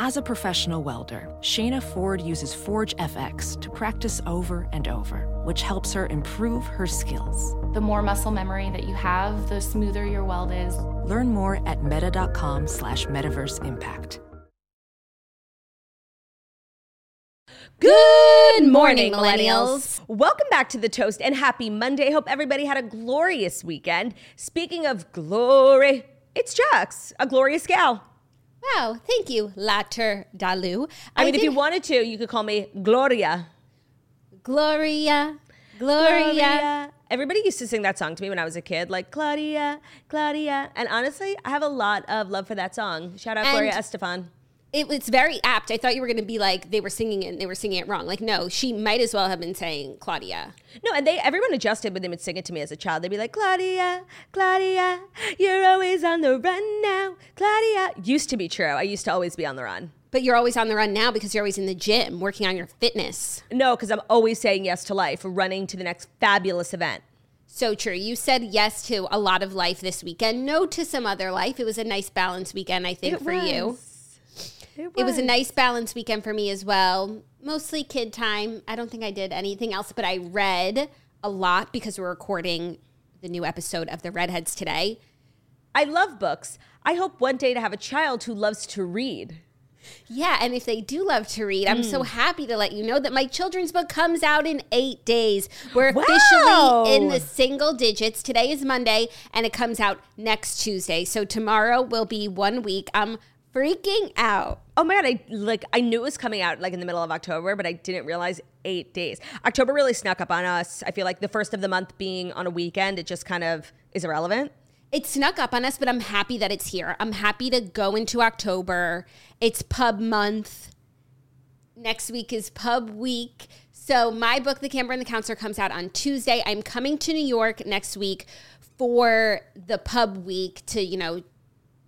As a professional welder, Shayna Ford uses Forge FX to practice over and over, which helps her improve her skills. The more muscle memory that you have, the smoother your weld is. Learn more at meta.com slash metaverse impact. Good morning, millennials. Welcome back to the toast and happy Monday. Hope everybody had a glorious weekend. Speaking of glory, it's Jax, a glorious gal. Wow, thank you, Later Dalu. I, mean, if you wanted to, you could call me Gloria. Gloria, Gloria. Gloria. Everybody used to sing that song to me when I was a kid, like Claudia, Claudia. And honestly, I have a lot of love for that song. Shout out And- Gloria Estefan. It was very apt. I thought you were going to be like they were singing it and they were singing it wrong. Like no, she might as well have been saying Claudia. No, and they everyone adjusted when they would sing it to me as a child. They'd be like, Claudia, Claudia, you're always on the run now. Claudia. Used to be true. I used to always be on the run. But you're always on the run now because you're always in the gym working on your fitness. No, because I'm always saying yes to life, running to the next fabulous event. So true. You said yes to a lot of life this weekend, no to some other life. It was a nice balanced weekend, I think, It for you. Was. It It was a nice balance weekend for me as well. Mostly kid time. I don't think I did anything else, but I read a lot because we're recording the new episode of The Redheads today. I love books. I hope one day to have a child who loves to read. Yeah, and if they do love to read, I'm Hmm. so happy to let you know that my children's book comes out in eight days. We're Wow. officially in the single digits. Today is Monday, and it comes out next Tuesday. So tomorrow will be one week. I'm freaking out. Oh my god, I like I knew it was coming out like in the middle of October, but I didn't realize 8 days. October really snuck up on us. I feel like the first of the month being on a weekend, it just kind of is irrelevant. It snuck up on us, but I'm happy that it's here. I'm happy to go into October. It's pub month. Next week is pub week. So my book, The Camper and the Counselor, comes out on Tuesday. I'm coming to New York next week for the pub week to, you know,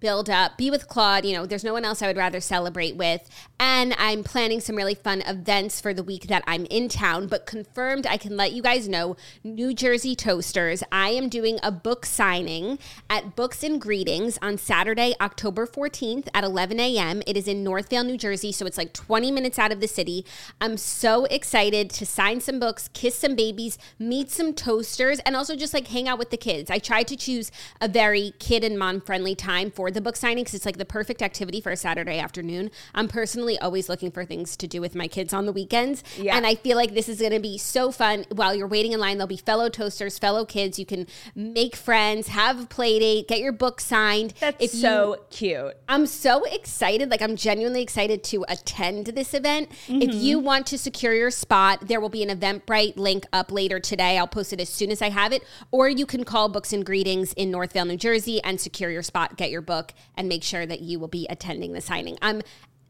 build up, be with Claude. You know, there's no one else I would rather celebrate with. And I'm planning some really fun events for the week that I'm in town, but confirmed, I can let you guys know New Jersey Toasters. I am doing a book signing at Books and Greetings on Saturday, October 14th at 11 a.m. It is in Northvale, New Jersey, so it's like 20 minutes out of the city. I'm so excited to sign some books, kiss some babies, meet some toasters, and also just like hang out with the kids. I tried to choose a very kid and mom friendly time for the book signing because it's like the perfect activity for a Saturday afternoon. I'm personally always looking for things to do with my kids on the weekends. Yeah. And I feel like this is going to be so fun. While you're waiting in line, there'll be fellow toasters, fellow kids. You can make friends, have a play date, get your book signed. That's If you- so cute. I'm so excited. Like, I'm genuinely excited to attend this event. If you mm-hmm. want to secure your spot, there will be an Eventbrite link up later today. I'll post it as soon as I have it. Or you can call Books and Greetings in Northvale, New Jersey, and secure your spot, get your book, and make sure that you will be attending the signing. I'm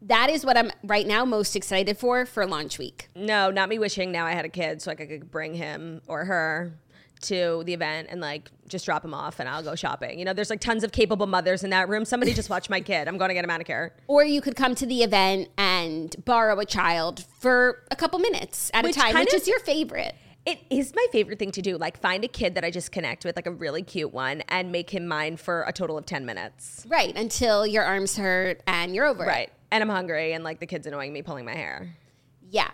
that is what I'm right now most excited for for launch week. No, not me wishing now I had a kid so I could bring him or her to the event and like just drop him off and I'll go shopping. You know, there's like tons of capable mothers in that room. Somebody just watch my kid. I'm going to get a manicure. Or you could come to the event and borrow a child for a couple minutes at Which a time, which of- is your favorite. It is my favorite thing to do. Like find a kid that I just connect with, like a really cute one, and make him mine for a total of 10 minutes. Right, until your arms hurt and you're over it. Right. And I'm hungry and like the kid's annoying me pulling my hair. Yeah.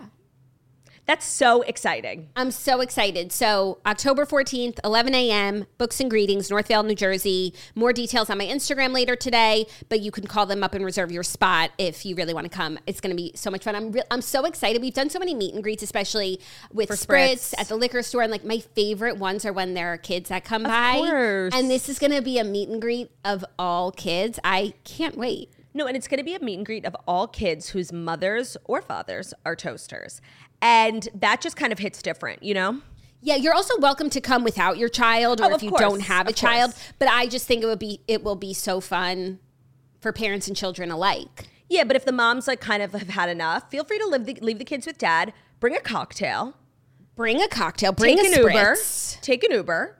That's so exciting. I'm so excited. So, October 14th, 11 a.m., Books and Greetings, Northvale, New Jersey. More details on my Instagram later today, but you can call them up and reserve your spot if you really want to come. It's going to be so much fun. I'm, re- I'm so excited. We've done so many meet and greets, especially with Spritz, Spritz. at the liquor store. And like my favorite ones are when there are kids that come by. course. And this is going to be a meet and greet of all kids. I can't wait. No, and it's going to be a meet and greet of all kids whose mothers or fathers are toasters. And that just kind of hits different, you know? Yeah, you're also welcome to come without your child or Oh, if you course, don't have a child. course. But I just think it would be it will be so fun for parents and children alike. Yeah, but if the moms like kind of have had enough, feel free to leave the, leave the kids with dad. Bring a cocktail. Bring a cocktail, bring take a an Uber. Take an Uber,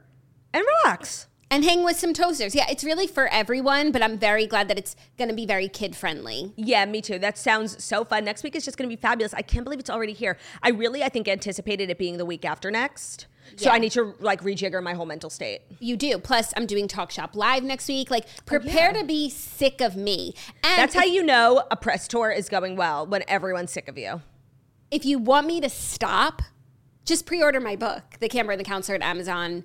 and relax. And hang with some toasters. Yeah, it's really for everyone, but I'm very glad that it's going to be very kid friendly. Yeah, me too. That sounds so fun. Next week is just going to be fabulous. I can't believe it's already here. I really, I think, anticipated it being the week after next. So Yeah. I need to like rejigger my whole mental state. You do. Plus, I'm doing Talk Shop Live next week. Like, oh, prepare to be sick of me. And That's how you know a press tour is going well when everyone's sick of you. if you want me to stop, just pre-order my book, The Camper and the Counselor at Amazon,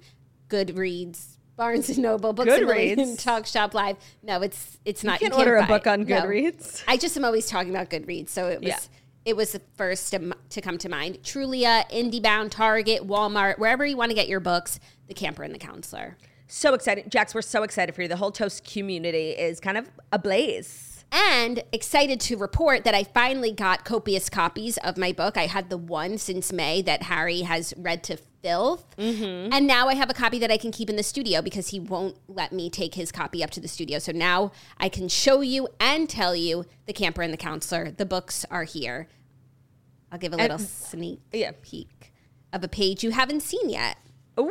Goodreads, Barnes and Noble, Books Million, Goodreads? Talk Shop Live. No, it's it's not. You can't you order a book it. on No. Goodreads. I just am always talking about Goodreads, so it was. Yeah. It was the first to, to come to mind. Trulia, IndieBound, Target, Walmart, wherever you want to get your books, The Camper and the Counselor. So excited. Jax, we're so excited for you. The whole Toast community is kind of ablaze. and excited to report that I finally got copious copies of my book. I had the one since May that Harry has read to filth. Mm-hmm. And now I have a copy that I can keep in the studio because he won't let me take his copy up to the studio. So now I can show you and tell you The Camper and the Counselor. The books are here. I'll give a little sneak yeah. peek of a page you haven't seen yet. Ooh.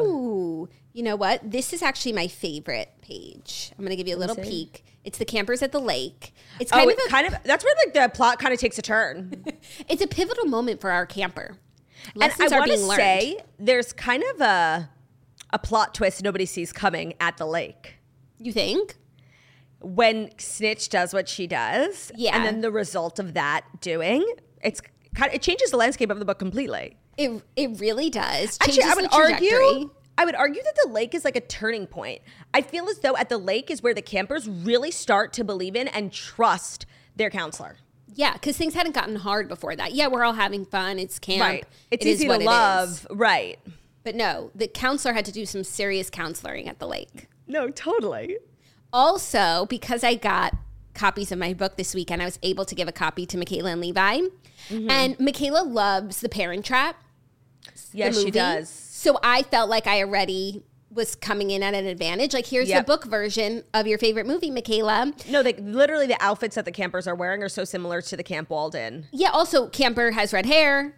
Ooh, you know what? This is actually my favorite page. I'm going to give you a little peek. It's the campers at the lake. It's Oh, kind it of a, kind of that's where like the plot kind of takes a turn. it's a pivotal moment for our camper. And Lessons I want to say there's kind of a a plot twist nobody sees coming at the lake. you think? when Snitch does what she does, Yeah. and then the result of that doing, it's kind of, it changes the landscape of the book completely. It it really does. Actually, I would argue. I would argue that the lake is like a turning point. I feel as though at the lake is where the campers really start to believe in and trust their counselor. Yeah, because things hadn't gotten hard before that. Yeah, we're all having fun. It's camp. Right. It's It easy to love. Right. But no, the counselor had to do some serious counseling at the lake. No, totally. Also, because I got copies of my book this weekend, I was able to give a copy to Michaela and Levi. Mm-hmm. And Michaela loves The Parent Trap. Yes, she does. So I felt like I already was coming in at an advantage. Like, here's Yep. the book version of your favorite movie, Michaela. No, they literally the outfits that the campers are wearing are so similar to the Camp Walden. Yeah, also, Camper has red hair.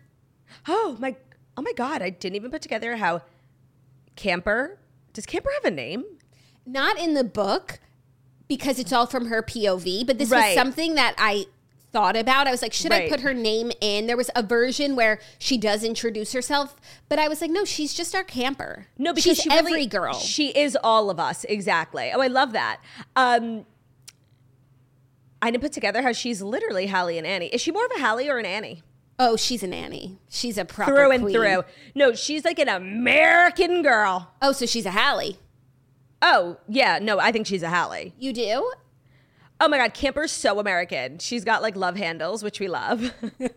Oh my! Oh my God! I didn't even put together how Camper does. Camper have a name? Not in the book because it's all from her POV, but this Right. was something that I thought about. I was like, should I put her name in? There was a version where she does introduce herself, but I was like, no, she's just our camper. No, because she's she really- every girl. She is all of us, exactly. Oh, I love that. Um, I didn't put together how she's literally Hallie and Annie. Is she more of a Hallie or an Annie? oh, she's an Annie. She's a proper Through and queen. through. No, she's like an American girl. Oh, so she's a Hallie. Oh yeah, no, I think she's a Hallie. You do? Oh my God, Camper's so American. She's got like love handles, which we love,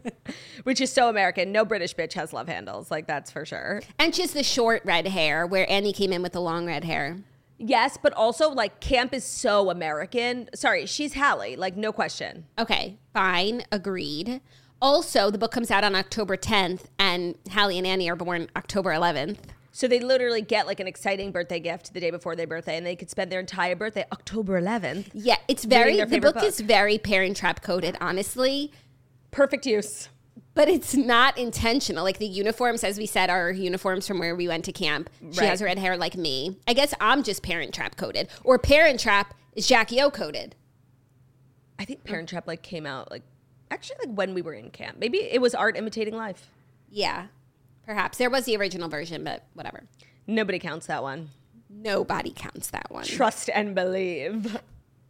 which is so American. No British bitch has love handles, like that's for sure. And she has the short red hair where Annie came in with the long red hair. Yes, but also like Camp is so American. Sorry, she's Hallie, like no question. Okay, fine, agreed. Also, the book comes out on October 10th, and Hallie and Annie are born October 11th. So they literally get like an exciting birthday gift the day before their birthday, and they could spend their entire birthday October 11th. Yeah, it's very, the favorite book, is very parent trap coded, honestly, Perfect use. but it's not intentional. Like the uniforms, as we said, are uniforms from where we went to camp. She Right. has red hair like me. I guess I'm just parent trap coded, or parent trap is Jackie O coded. I think Parent Trap like came out like actually like when we were in camp. Maybe it was art imitating life. Yeah, perhaps. There was the original version, but whatever. Nobody counts that one. Nobody counts that one. Trust and believe.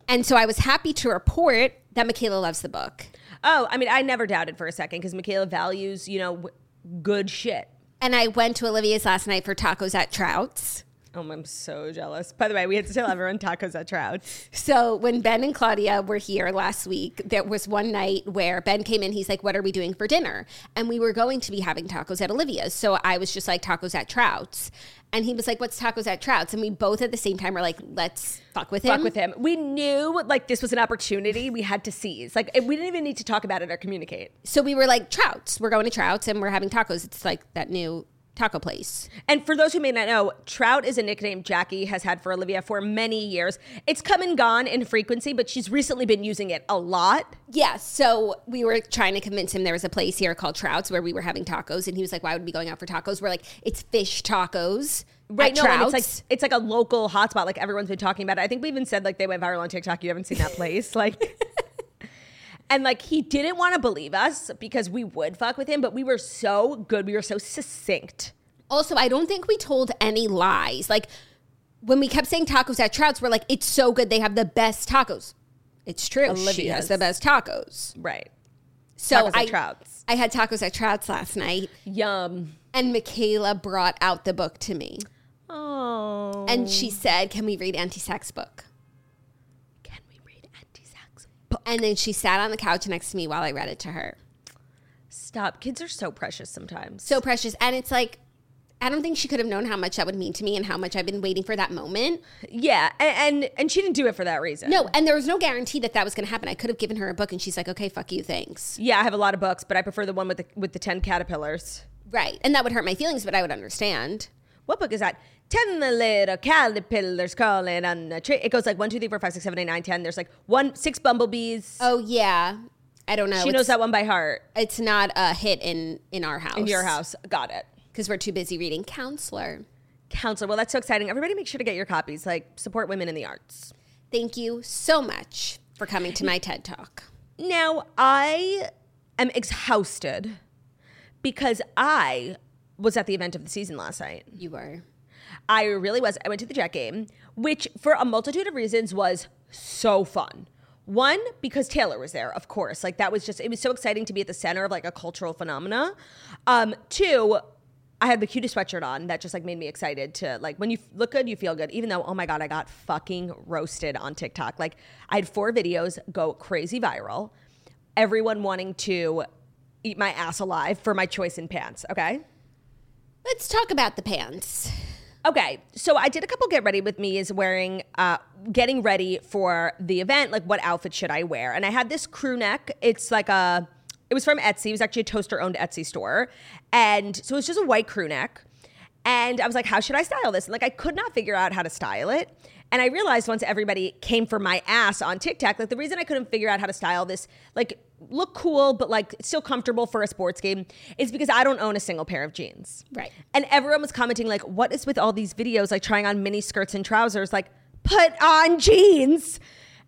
And so I was happy to report that Michaela loves the book. Oh, I mean, I never doubted for a second because Michaela values, you know, w- good shit. And I went to Olivia's last night for tacos at Trout's. Oh, I'm so jealous. By the way, we had to tell everyone tacos at Trout's. So when Ben and Claudia were here last week, there was one night where Ben came in. He's like, "What are we doing for dinner?" And we were going to be having tacos at Olivia's. So I was just like, "Tacos at Trout's," and he was like, "What's tacos at Trout's?" And we both at the same time were like, "Let's fuck with him." Fuck with him. We knew like this was an opportunity we had to seize. Like we didn't even need to talk about it or communicate. So we were like, "Trout's. We're going to Trout's and we're having tacos." It's like that new taco place. And for those who may not know, Trout is a nickname Jackie has had for Olivia for many years. It's come and gone in frequency, but she's recently been using it a lot. Yeah, so we were trying to convince him there was a place here called Trout's where we were having tacos, and he was like, "Why would we be going out for tacos?" We're like, "It's fish tacos." Right, no, it's like it's like a local hotspot. Like everyone's been talking about it. I think we even said like they went viral on TikTok. You haven't seen that place, like. And like he didn't want to believe us because we would fuck with him, but we were so good. We were so succinct. Also, I don't think we told any lies. Like when we kept saying tacos at Trout's, we're like, "It's so good. They have the best tacos." It's true. She has the best tacos. Right. So Tacos at I, Trout's. I had tacos at Trout's last night, Yum. and Michaela brought out the book to me, Oh. and she said, "Can we read anti sex book?" can we read Auntie Jax's And then she sat on the couch next to me while I read it to her. Stop. Kids are so precious sometimes. So precious, and it's like. I don't think she could have known how much that would mean to me and how much I've been waiting for that moment. yeah, a- and, and she didn't do it for that reason. No, and there was no guarantee that that was going to happen. I could have given her a book and she's like, okay, fuck you, thanks. Yeah, I have a lot of books, but I prefer the one with the with the ten caterpillars. Right. And that would hurt my feelings, but I would understand. What book is that? Ten little caterpillars crawling on a tree. It goes like one, two, three, four, five, six, seven, eight, nine, ten. There's like one, six bumblebees. Oh, yeah. I don't know. she It's- knows that one by heart. It's not a hit in, in our house. In your house, got it. Because we're too busy reading Counselor. Counselor. Well, that's so exciting. Everybody, make sure to get your copies. Like support women in the arts. Thank you so much for coming to my TED Talk. Now, I am exhausted because I was at the event of the season last night. You were. I really was. I went to the Jet game, which for a multitude of reasons was so fun. One, because Taylor was there, of course. Like that was just, it was so exciting to be at the center of like a cultural phenomena. Um, two, I had the cutest sweatshirt on that just like made me excited to like when you look good, you feel good. Even though, oh my God, I got fucking roasted on TikTok. Like I had four videos go crazy viral. Everyone wanting to eat my ass alive for my choice in pants. Okay. Let's talk about the pants. Okay, so I did a couple get ready with me is wearing, uh, getting ready for the event. Like, what outfit should I wear? And I had this crew neck. It's like a, it was from Etsy. It was actually a toaster owned Etsy store, and so it's just a white crew neck. And I was like, how should I style this? And like, I could not figure out how to style it. And I realized once everybody came for my ass on TikTok, like the reason I couldn't figure out how to style this, like look cool, but like still comfortable for a sports game, is because I don't own a single pair of jeans. Right. And everyone was commenting, like, what is with all these videos, like trying on mini skirts and trousers? Like, put on jeans.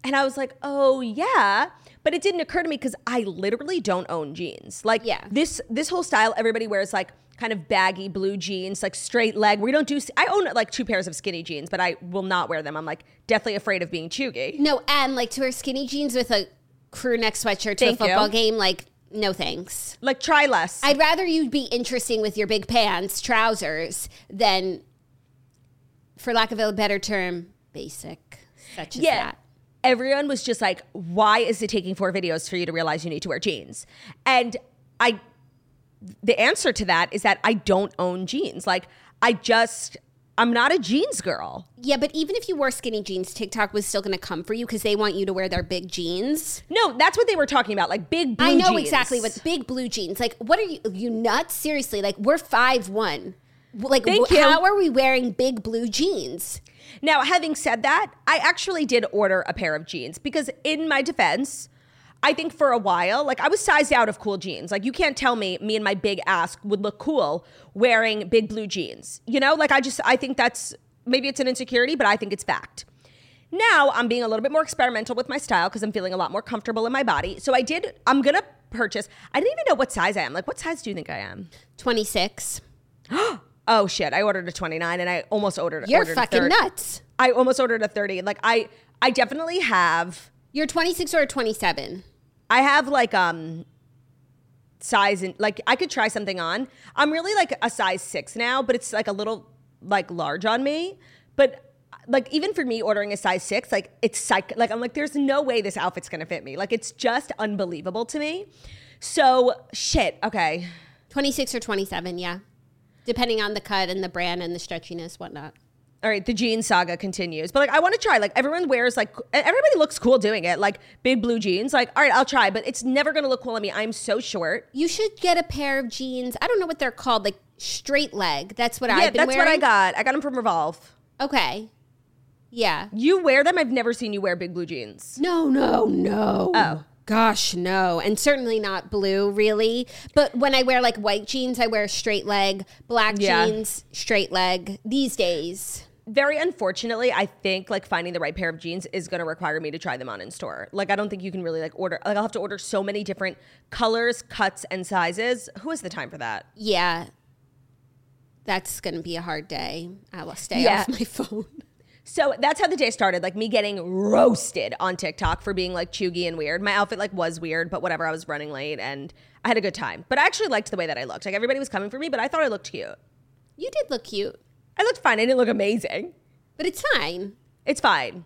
And I was like, oh, yeah. But it didn't occur to me because I literally don't own jeans. Like, Yeah. this this whole style, everybody wears like kind of baggy blue jeans, like straight leg. We don't do. I own like two pairs of skinny jeans, but I will not wear them. I'm like definitely afraid of being chuggy. No, and like to wear skinny jeans with a crew neck sweatshirt to Thank a football you. game, like, no thanks. Like try less. I'd rather you be interesting with your big pants, trousers, than, for lack of a better term, basic, such as yeah. that. Everyone was just like, why is it taking four videos for you to realize you need to wear jeans? And I, the answer to that is that I don't own jeans. Like, I just, I'm not a jeans girl. Yeah, but even if you wore skinny jeans, TikTok was still going to come for you because they want you to wear their big jeans. No, that's what they were talking about. Like, big blue I know jeans. exactly what big blue jeans. Like, what are you? You nuts? Seriously? Like, we're five one. Like, Thank wh- you. how are we wearing big blue jeans? Now, having said that, I actually did order a pair of jeans because, in my defense, I think for a while, like I was sized out of cool jeans. Like you can't tell me me and my big ass would look cool wearing big blue jeans. You know, like I just I think that's maybe it's an insecurity, but I think it's fact. Now I'm being a little bit more experimental with my style because I'm feeling a lot more comfortable in my body. So I did. I'm gonna purchase. I didn't even know what size I am. Like, what size do you think I am? Twenty six. Oh shit! I ordered a 29, and I almost ordered. You're ordered a fucking 30. nuts. I almost ordered a 30. Like I, I definitely have. You're twenty six or twenty seven. I have like um size and like I could try something on. I'm really like a size six now, but it's like a little like large on me. But like even for me ordering a size six, like it's psych like I'm like, there's no way this outfit's gonna fit me. Like it's just unbelievable to me. So shit, okay. Twenty six or twenty seven. Yeah, depending on the cut and the brand and the stretchiness, whatnot. All right, the jean saga continues. But like I want to try. Like everyone wears like everybody looks cool doing it. Like big blue jeans. Like, all right, I'll try, but it's never gonna look cool on me. I'm so short. You should get a pair of jeans. I don't know what they're called, like straight leg. That's what yeah, I've been that's wearing. what I got. I got them from Revolve. Okay. Yeah. You wear them? I've never seen you wear big blue jeans. No, no, no. Oh. Gosh, no. And certainly not blue, really. But when I wear like white jeans, I wear straight leg, black Yeah. jeans, straight leg these days. Very unfortunately, I think like finding the right pair of jeans is going to require me to try them on in store. Like I don't think you can really like order. Like I'll have to order so many different colors, cuts, and sizes. Who has the time for that? Yeah. That's going to be a hard day. I will stay Yeah. off my phone. So that's how the day started. Like me getting roasted on TikTok for being like chuggy and weird. My outfit like was weird, but whatever. I was running late and I had a good time. But I actually liked the way that I looked. Like everybody was coming for me, but I thought I looked cute. You did look cute, I looked fine. I didn't look amazing. but it's fine. It's fine.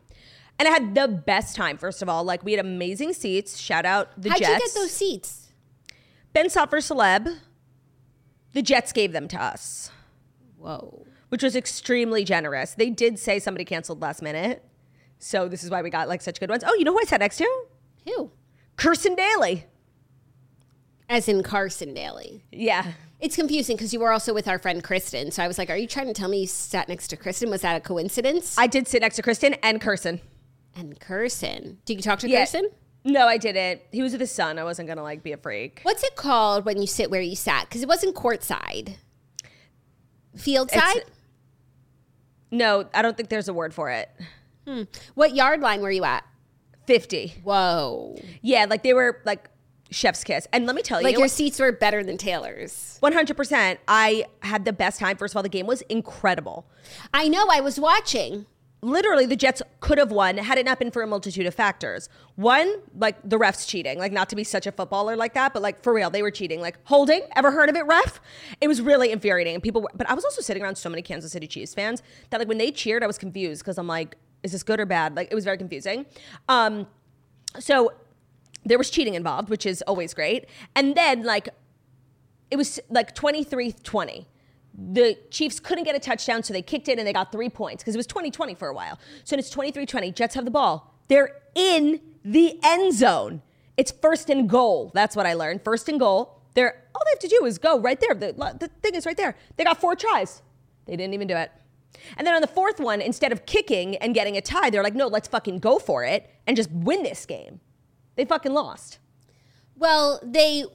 And I had the best time, first of all. Like, we had amazing seats. Shout out the Jets. How'd you get those seats? Ben Soffer Celeb. The Jets gave them to us, Whoa. which was extremely generous. They did say somebody canceled last minute. So this is why we got like such good ones. Oh, you know who I sat next to? Who? Kirsten Daly. As in Carson Daly. Yeah. It's confusing because you were also with our friend Kristen. So I was like, are you trying to tell me you sat next to Kristen? Was that a coincidence? I did sit next to Kristen and Kirsten. and Kirsten. Did you talk to Yeah. Kirsten? No, I didn't. He was with his son. I wasn't going to like be a freak. What's it called when you sit where you sat? Because it wasn't courtside. Field side? It's- No, I don't think there's a word for it. Hmm. What yard line were you at? 50. Whoa. Yeah, like they were like chef's kiss. And let me tell you, Like your seats were better than Taylor's. 100%. I had the best time. First of all, the game was incredible. I know, I was watching. Literally, the Jets could have won had it not been for a multitude of factors. One, like the refs cheating, like not to be such a footballer like that, but like for real, they were cheating. Like holding, ever heard of it, ref? It was really infuriating. And people, were, but I was also sitting around so many Kansas City Chiefs fans that like when they cheered, I was confused because I'm like, is this good or bad? Like it was very confusing. Um, so there was cheating involved, which is always great. And then like it was like 23-20. The Chiefs couldn't get a touchdown, so they kicked it and they got three points because it was 2020 for a while. So it's 23-20. Jets have the ball. They're in the end zone. It's first and goal. That's what I learned. First and goal. They're all they have to do is go right there. The, the thing is right there. They got four tries. They didn't even do it. And then on the fourth one, instead of kicking and getting a tie, they're like, no, let's fucking go for it and just win this game. They fucking lost. Well, they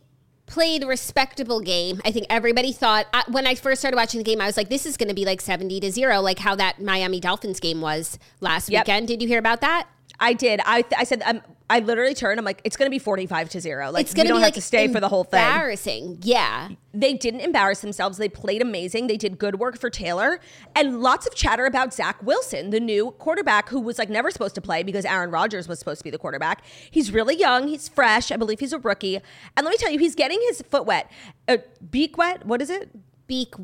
played a respectable game. I think everybody thought I, when I first started watching the game, I was like, "This is going to be like seventy to zero, like how that Miami Dolphins game was last Yep. weekend." Did you hear about that? I did. I I said um, I literally turned. I'm like, it's gonna be 45 to zero. Like It's going we to don't be have like to stay for the whole thing. Embarrassing, yeah. They didn't embarrass themselves. They played amazing. They did good work for Taylor, and lots of chatter about Zach Wilson, the new quarterback who was like never supposed to play because Aaron Rodgers was supposed to be the quarterback. He's really young. He's fresh. I believe he's a rookie. And let me tell you, he's getting his foot wet, uh, beak wet. What is it? Beak,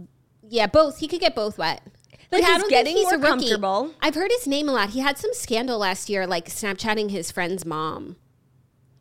yeah, both. He could get both wet. But I he's don't getting think more a rookie. comfortable. I've heard his name a lot. He had some scandal last year, like Snapchatting his friend's mom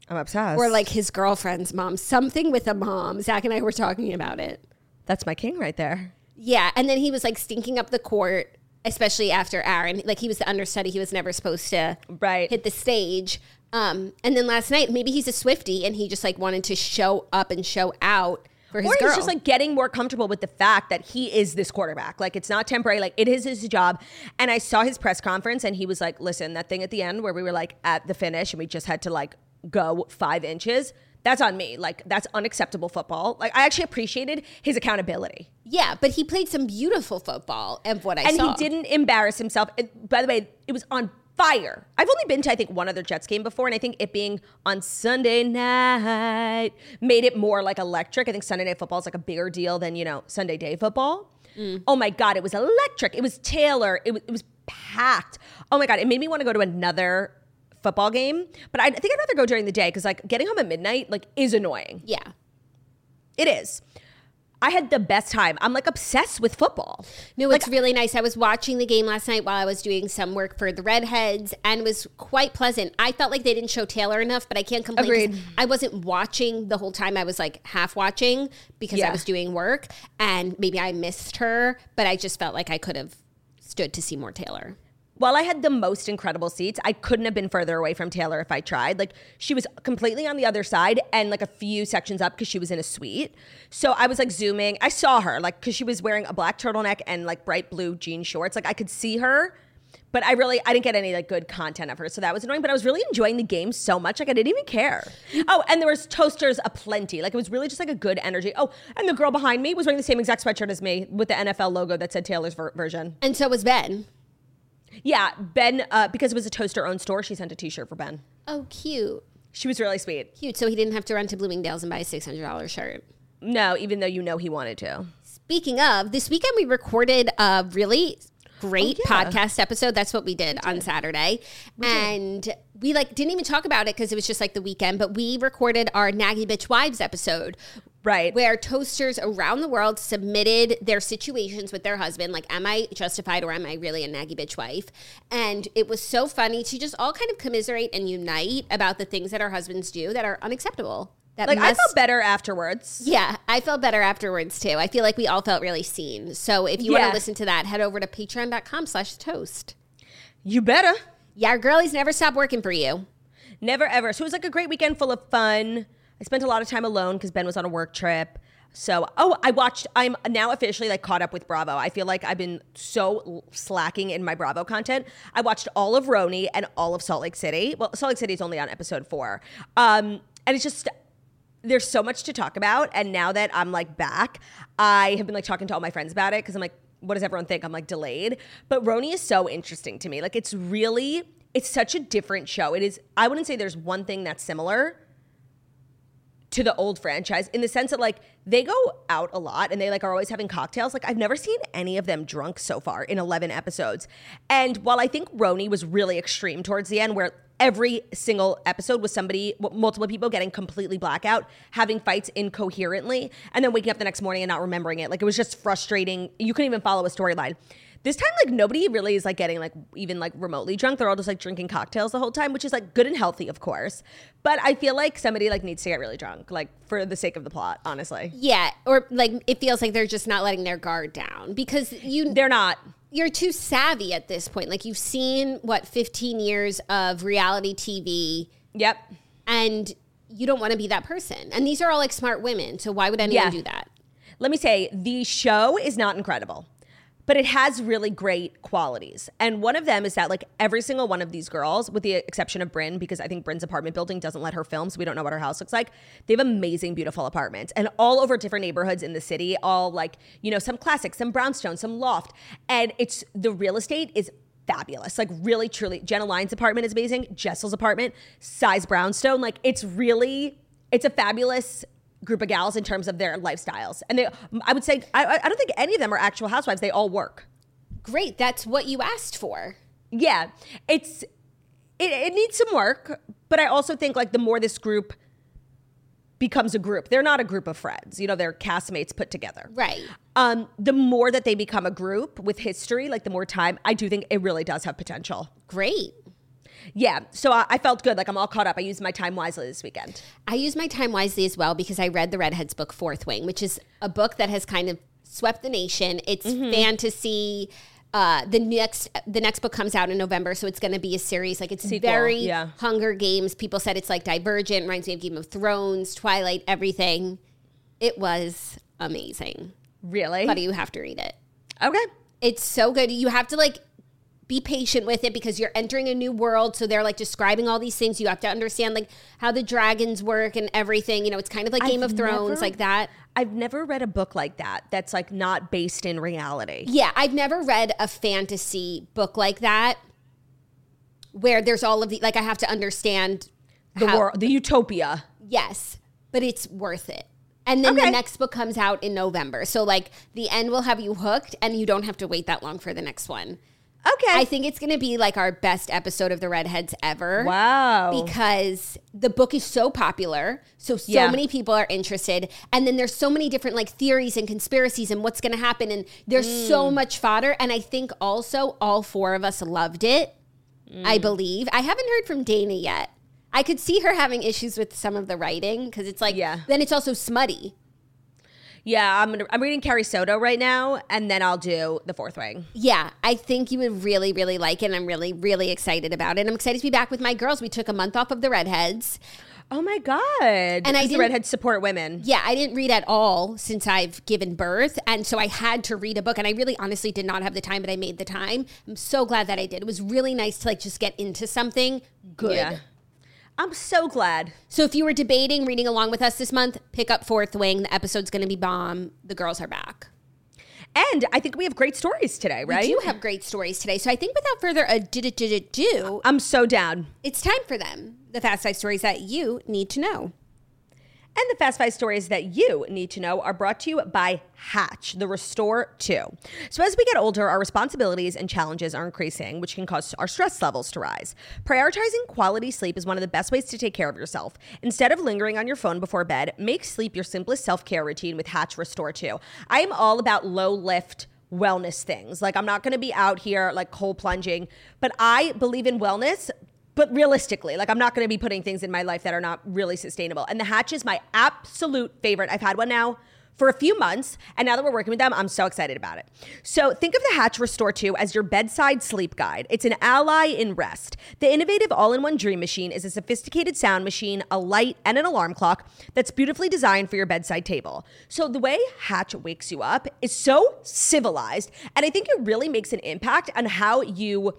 I'm obsessed. or like his girlfriend's mom. Something with a mom. Zach and I were talking about it. that's my king right there. Yeah, and then he was like stinking up the court, especially after Aaron. Like he was the understudy; he was never supposed to Right. hit the stage. Um, and then last night, maybe he's a Swifty, and he just like wanted to show up and show out for his or girl. he's just like getting more comfortable with the fact that he is this quarterback. Like it's not temporary. Like it is his job. And I saw his press conference, and he was like, "Listen, that thing at the end where we were like at the finish, and we just had to like go five inches." That's on me. Like that's unacceptable football. Like I actually appreciated his accountability, yeah, but he played some beautiful football, of what I and saw. And he didn't embarrass himself. By the way, it was on fire. I've only been to I think one other Jets game before, and I think it being on Sunday night made it more like electric. I think Sunday night football is like a bigger deal than you know Sunday day football. Mm. Oh my god, it was electric. It was Taylor. It was it was packed. Oh my god, it made me want to go to another football game. But I think I'd rather go during the day because like getting home at midnight like is annoying. Yeah. It is. I had the best time. I'm like obsessed with football. No, it's really nice. I was watching the game last night while I was doing some work for the Redheads, and it was quite pleasant. I felt like they didn't show Taylor enough, but I can't complain. Agreed. I wasn't watching the whole time. I was like half watching because I was doing work, and maybe I missed her, but I just felt like I could have stood to see more Taylor. While I had the most incredible seats, I couldn't have been further away from Taylor if I tried. Like she was completely on the other side and like a few sections up because she was in a suite. So I was like zooming. I saw her like because she was wearing a black turtleneck and like bright blue jean shorts. Like I could see her, but I really I didn't get any like good content of her. So that was annoying. But I was really enjoying the game so much. Like I didn't even care. Oh, and there was toasters aplenty. Like it was really just like a good energy. Oh, and the girl behind me was wearing the same exact sweatshirt as me with the NFL logo that said Taylor's ver- version. And so was Ben. Yeah, Ben, uh, because it was a toaster owned store, she sent a t shirt for Ben. Oh, cute. She was really sweet. Cute. So he didn't have to run to Bloomingdale's and buy a $600 shirt. No, even though you know he wanted to. Speaking of, this weekend we recorded a really great Oh, yeah. podcast episode. That's what we did on Saturday. and we like didn't even talk about it because it was just like the weekend, but we recorded our Naggy Bitch Wives episode. Right. Where toasters around the world submitted their situations with their husband, like, am I justified or am I really a naggy bitch wife? And it was so funny to just all kind of commiserate and unite about the things that our husbands do that are unacceptable. That Like, I must- felt better afterwards. yeah, I felt better afterwards too. I feel like we all felt really seen. So if you want to listen to that, head over to patreon.com slash toast. You better. Yeah, our girlies never stop working for you. Never ever. So it was like a great weekend full of fun. I spent a lot of time alone because Ben was on a work trip. So, oh, I watched, I'm now officially like caught up with Bravo. I feel like I've been so slacking in my Bravo content. I watched all of RHONY and all of Salt Lake City. Well, Salt Lake City is only on episode four. Um, and it's just, there's so much to talk about. And now that I'm like back, I have been like talking to all my friends about it because I'm like, what does everyone think? I'm like delayed. But RHONY is so interesting to me. Like it's really, it's such a different show. It is, I wouldn't say there's one thing that's similar to the old franchise in the sense that like they go out a lot and they like are always having cocktails. Like I've never seen any of them drunk so far in 11 episodes. And while I think RHONY was really extreme towards the end where every single episode was somebody multiple people getting completely blackout, having fights incoherently and then waking up the next morning and not remembering it. Like it was just frustrating. You couldn't even follow a storyline. This time, like nobody really is like getting like even like remotely drunk. They're all just like drinking cocktails the whole time, which is like good and healthy, of course. But I feel like somebody like needs to get really drunk, like for the sake of the plot, honestly. Yeah, or like it feels like they're just not letting their guard down because you They're not. you're too savvy at this point. Like you've seen what 15 years of reality TV Yep. and you don't want to be that person. And these are all like smart women, so why would anyone Yeah. do that? Let me say, the show is not incredible, but it has really great qualities. And one of them is that, like, every single one of these girls, with the exception of Brynn, because I think Brynn's apartment building doesn't let her film, so we don't know what her house looks like, they have amazing, beautiful apartments and all over different neighborhoods in the city, all like, you know, some classic, some brownstone, some loft. And it's the real estate is fabulous. Like really, truly, Jenna Lyons' apartment is amazing. Jessel's apartment, size brownstone. Like it's really, it's a fabulous group of gals in terms of their lifestyles. And they, I would say, I, I don't think any of them are actual housewives. They all work. Great, that's what you asked for. Yeah, it's it, it needs some work, but I also think like the more this group becomes a group, they're not a group of friends. You know, they're castmates put together. Right. Um, the more that they become a group with history, like the more time, I do think it really does have potential. Great. Yeah, so I, I felt good. Like I'm all caught up. I used my time wisely this weekend. I used my time wisely as well because I read the Redheads book Fourth Wing, which is a book that has kind of swept the nation. It's Mm-hmm. fantasy. Uh, the next the next book comes out in November, so it's going to be a series. Like it's Sequel, very yeah. Hunger Games. People said it's like Divergent, reminds me of Game of Thrones, Twilight, everything. It was amazing, Really? but you have to read it. Okay. It's so good. You have to like be patient with it because you're entering a new world. So they're like describing all these things. You have to understand like how the dragons work and everything. You know, it's kind of like Game I've of Thrones, never- like that. I've never read a book like that that's like not based in reality. Yeah, I've never read a fantasy book like that where there's all of the like I have to understand The how- world, the utopia. Yes, but it's worth it. And then the next book comes out in November. So like the end will have you hooked and you don't have to wait that long for the next one. Okay. I think it's going to be like our best episode of the Redheads ever. wow. Because the book is so popular, so so Yeah. many people are interested, and then there's so many different like theories and conspiracies and what's going to happen, and there's so Mm. much fodder. And I think also all four of us loved it. Mm. I believe I haven't heard from Dana yet. I could see her having issues with some of the writing because it's like Yeah. then it's also smutty. Yeah, I'm gonna, I'm reading Carrie Soto right now, and then I'll do the fourth wing. Yeah, I think you would really, really like it. And I'm really, really excited about it. I'm excited to be back with my girls. We took a month off of the redheads. Oh my god! And I the redheads support women. Yeah, I didn't read at all since I've given birth. And so I had to read a book. And I really honestly did not have the time, but I made the time. I'm so glad that I did. It was really nice to like just get into something good. Yeah. I'm so glad. So if you were debating reading along with us this month, pick up Fourth Wing. The episode's going to be bomb. The girls are back. And I think we have great stories today, right? We do have great stories today. So I think without further ado, I'm so down. it's time for them. The fast five stories that you need to know. And the Fast Five stories that you need to know are brought to you by Hatch, the Restore 2. So, as we get older, our responsibilities and challenges are increasing, which can cause our stress levels to rise. Prioritizing quality sleep is one of the best ways to take care of yourself. Instead of lingering on your phone before bed, make sleep your simplest self care routine with Hatch Restore 2. I am all about low lift wellness things. Like, I'm not gonna be out here like cold plunging, but I believe in wellness but realistically, like I'm not going to be putting things in my life that are not really sustainable. And the Hatch is my absolute favorite. I've had one now for a few months, and now that we're working with them, I'm so excited about it. So think of the Hatch Restore 2 as your bedside sleep guide. It's an ally in rest. The innovative all-in-one Dream Machine is a sophisticated sound machine, a light, and an alarm clock that's beautifully designed for your bedside table. So the way Hatch wakes you up is so civilized, and I think it really makes an impact on how you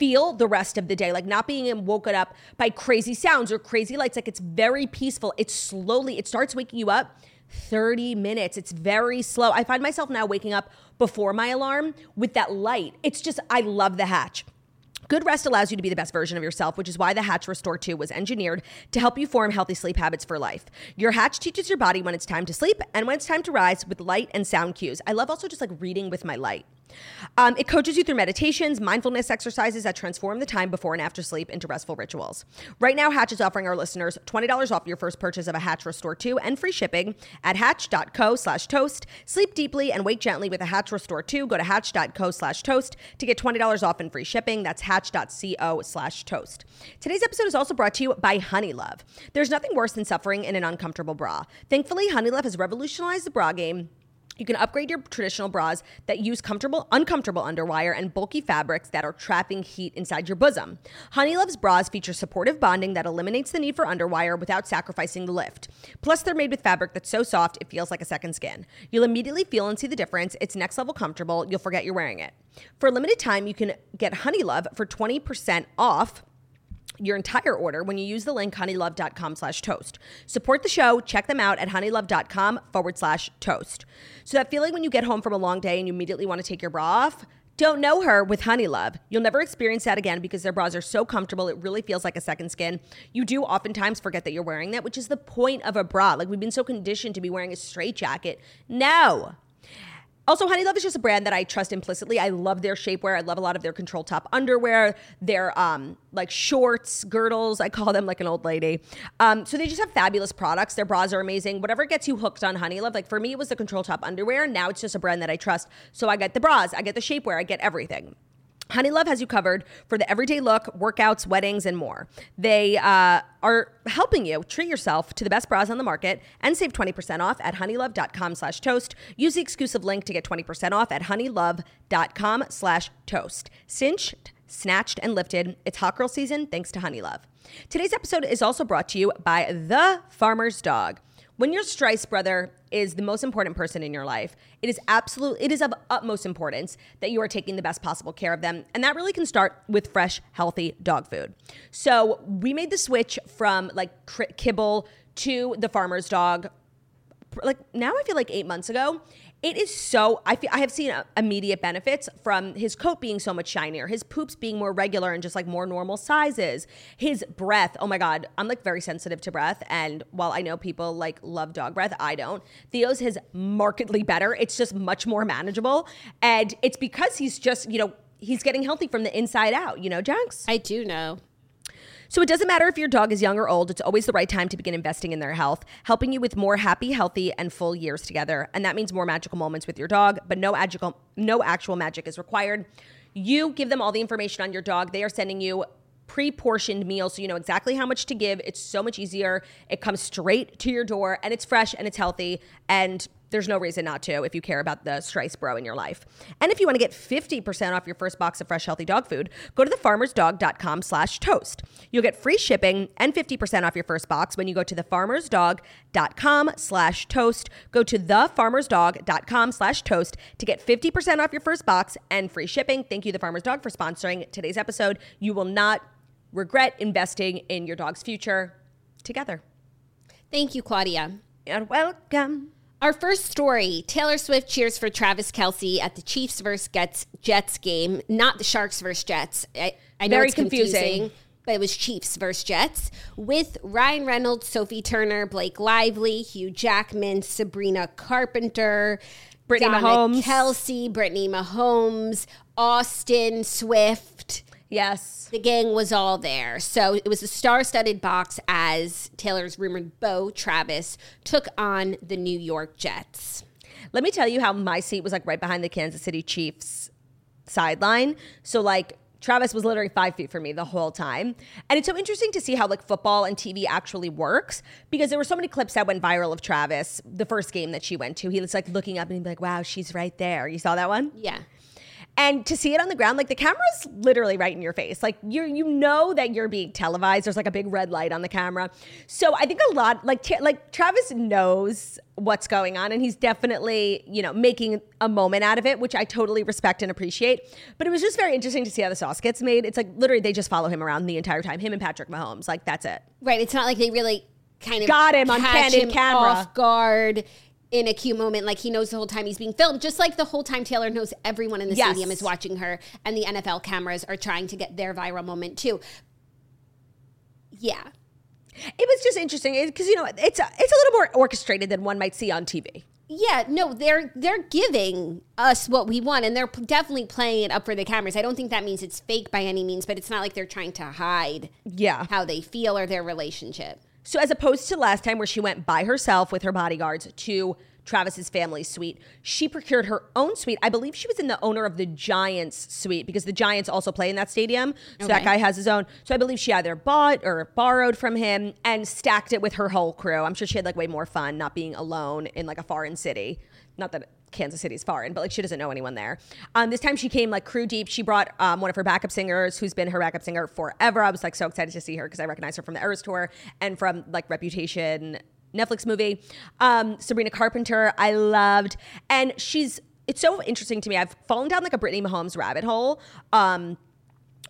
feel the rest of the day, like not being woken up by crazy sounds or crazy lights. Like it's very peaceful. It's slowly, it starts waking you up 30 minutes. It's very slow. I find myself now waking up before my alarm with that light. It's just, I love the hatch. Good rest allows you to be the best version of yourself, which is why the Hatch Restore 2 was engineered to help you form healthy sleep habits for life. Your Hatch teaches your body when it's time to sleep and when it's time to rise with light and sound cues. I love also just like reading with my light. Um, it coaches you through meditations, mindfulness exercises that transform the time before and after sleep into restful rituals. Right now, Hatch is offering our listeners $20 off your first purchase of a Hatch Restore 2 and free shipping at hatch.co slash toast. Sleep deeply and wake gently with a Hatch Restore 2. Go to hatch.co slash toast to get $20 off and free shipping. That's hatch.co slash toast. Today's episode is also brought to you by Honeylove. There's nothing worse than suffering in an uncomfortable bra. Thankfully, Honeylove has revolutionized the bra game you can upgrade your traditional bras that use comfortable, uncomfortable underwire and bulky fabrics that are trapping heat inside your bosom. Honeylove's bras feature supportive bonding that eliminates the need for underwire without sacrificing the lift. Plus, they're made with fabric that's so soft it feels like a second skin. You'll immediately feel and see the difference. It's next level comfortable. You'll forget you're wearing it. For a limited time, you can get Honeylove for 20% off your entire order when you use the link honeylove.com slash toast. Support the show. Check them out at honeylove.com forward slash toast. So that feeling when you get home from a long day and you immediately want to take your bra off, don't know her with Honeylove. You'll never experience that again because their bras are so comfortable. It really feels like a second skin. You do oftentimes forget that you're wearing that, which is the point of a bra. Like we've been so conditioned to be wearing a straight jacket. No. Also, Honeylove is just a brand that I trust implicitly. I love their shapewear. I love a lot of their control top underwear, their um, like shorts, girdles. I call them like an old lady. Um, so they just have fabulous products. Their bras are amazing. Whatever gets you hooked on Honeylove. Like for me, it was the control top underwear. Now it's just a brand that I trust. So I get the bras, I get the shapewear, I get everything. Honeylove has you covered for the everyday look, workouts, weddings, and more. They uh, are helping you treat yourself to the best bras on the market and save 20% off at honeylove.com slash toast. Use the exclusive link to get 20% off at honeylove.com slash toast. Cinched, snatched, and lifted. It's hot girl season thanks to Honeylove. Today's episode is also brought to you by The Farmer's Dog. When your Strice brother is the most important person in your life, it is absolute it is of utmost importance that you are taking the best possible care of them. And that really can start with fresh, healthy dog food. So we made the switch from like kibble to the farmer's dog like now I feel like eight months ago. It is so I feel I have seen uh, immediate benefits from his coat being so much shinier, his poops being more regular and just like more normal sizes, his breath. Oh my god, I'm like very sensitive to breath, and while I know people like love dog breath, I don't. Theo's is markedly better. It's just much more manageable, and it's because he's just you know he's getting healthy from the inside out. You know, Jax. I do know. So it doesn't matter if your dog is young or old, it's always the right time to begin investing in their health, helping you with more happy, healthy, and full years together. And that means more magical moments with your dog, but no actual no actual magic is required. You give them all the information on your dog. They are sending you pre-portioned meals so you know exactly how much to give. It's so much easier. It comes straight to your door and it's fresh and it's healthy and There's no reason not to if you care about the Strice bro in your life. And if you want to get 50% off your first box of fresh, healthy dog food, go to thefarmersdog.com slash toast. You'll get free shipping and 50% off your first box when you go to thefarmersdog.com slash toast. Go to thefarmersdog.com slash toast to get 50% off your first box and free shipping. Thank you, The Farmer's Dog, for sponsoring today's episode. You will not regret investing in your dog's future together. Thank you, Claudia. You're welcome. Our first story Taylor Swift cheers for Travis Kelce at the Chiefs versus Jets, Jets game, not the Sharks versus Jets. I, I know Very it's confusing, confusing. but it was Chiefs versus Jets with Ryan Reynolds, Sophie Turner, Blake Lively, Hugh Jackman, Sabrina Carpenter, Brittany Donna Mahomes. Kelce, Brittany Mahomes, Austin Swift. Yes. The gang was all there. So it was a star studded box as Taylor's rumored beau, Travis, took on the New York Jets. Let me tell you how my seat was like right behind the Kansas City Chiefs sideline. So like Travis was literally five feet from me the whole time. And it's so interesting to see how like football and TV actually works because there were so many clips that went viral of Travis, the first game that she went to. He was like looking up and he'd be like, wow, she's right there. You saw that one? Yeah. And to see it on the ground, like the camera's literally right in your face. Like you you know that you're being televised. There's like a big red light on the camera. So I think a lot like like Travis knows what's going on and he's definitely, you know, making a moment out of it, which I totally respect and appreciate. But it was just very interesting to see how the sauce gets made. It's like literally they just follow him around the entire time, him and Patrick Mahomes. Like that's it. Right. It's not like they really kind of Got him on candid him camera. off guard in a cute moment. Like he knows the whole time he's being filmed, just like the whole time Taylor knows everyone in the Yes. stadium is watching her, and the NFL cameras are trying to get their viral moment too. Yeah. It was just interesting because you know it's a, it's a little more orchestrated than one might see on TV. Yeah, no, they're they're giving us what we want, and they're p- definitely playing it up for the cameras. I don't think that means it's fake by any means, but it's not like they're trying to hide Yeah. how they feel or their relationship. So as opposed to last time where she went by herself with her bodyguards to Travis's family suite, she procured her own suite. I believe she was in the owner of the Giants suite because the Giants also play in that stadium. So that guy has his own. So I believe she either bought or borrowed from him and stacked it with her whole crew. I'm sure she had like way more fun not being alone in like a foreign city. Not that Kansas City City's foreign, but like she doesn't know anyone there. Um, this time she came like crew deep. She brought um, one of her backup singers, who's been her backup singer forever. I was like so excited to see her because I recognize her from the Eras tour and from like Reputation Netflix movie. Um, Sabrina Carpenter, I loved, and she's. It's so interesting to me. I've fallen down like a Brittany Mahomes rabbit hole. Um,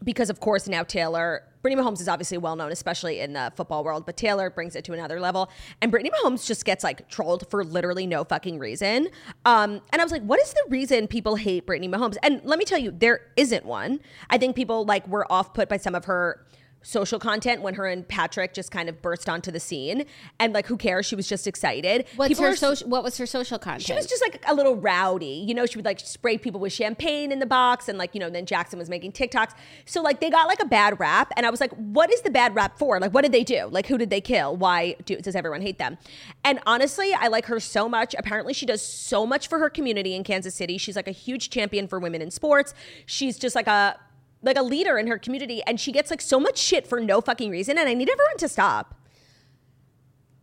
because of course now Taylor, Brittany Mahomes is obviously well known, especially in the football world, but Taylor brings it to another level. And Brittany Mahomes just gets like trolled for literally no fucking reason. Um, and I was like, what is the reason people hate Brittany Mahomes? And let me tell you, there isn't one. I think people like were off put by some of her social content when her and Patrick just kind of burst onto the scene. And like, who cares? She was just excited. What's People her social? What was her social content? she was just like a little rowdy. You know, she would like spray people with champagne in the box and like, you know, then Jackson was making TikToks. So like they got like a bad rap and I was like, what is the bad rap for? Like what did they do? Like who did they kill? Why do, does everyone hate them? And honestly, I like her so much. Apparently she does so much for her community in Kansas City. She's like a huge champion for women in sports. She's just like a like a leader in her community and she gets like so much shit for no fucking reason and I need everyone to stop.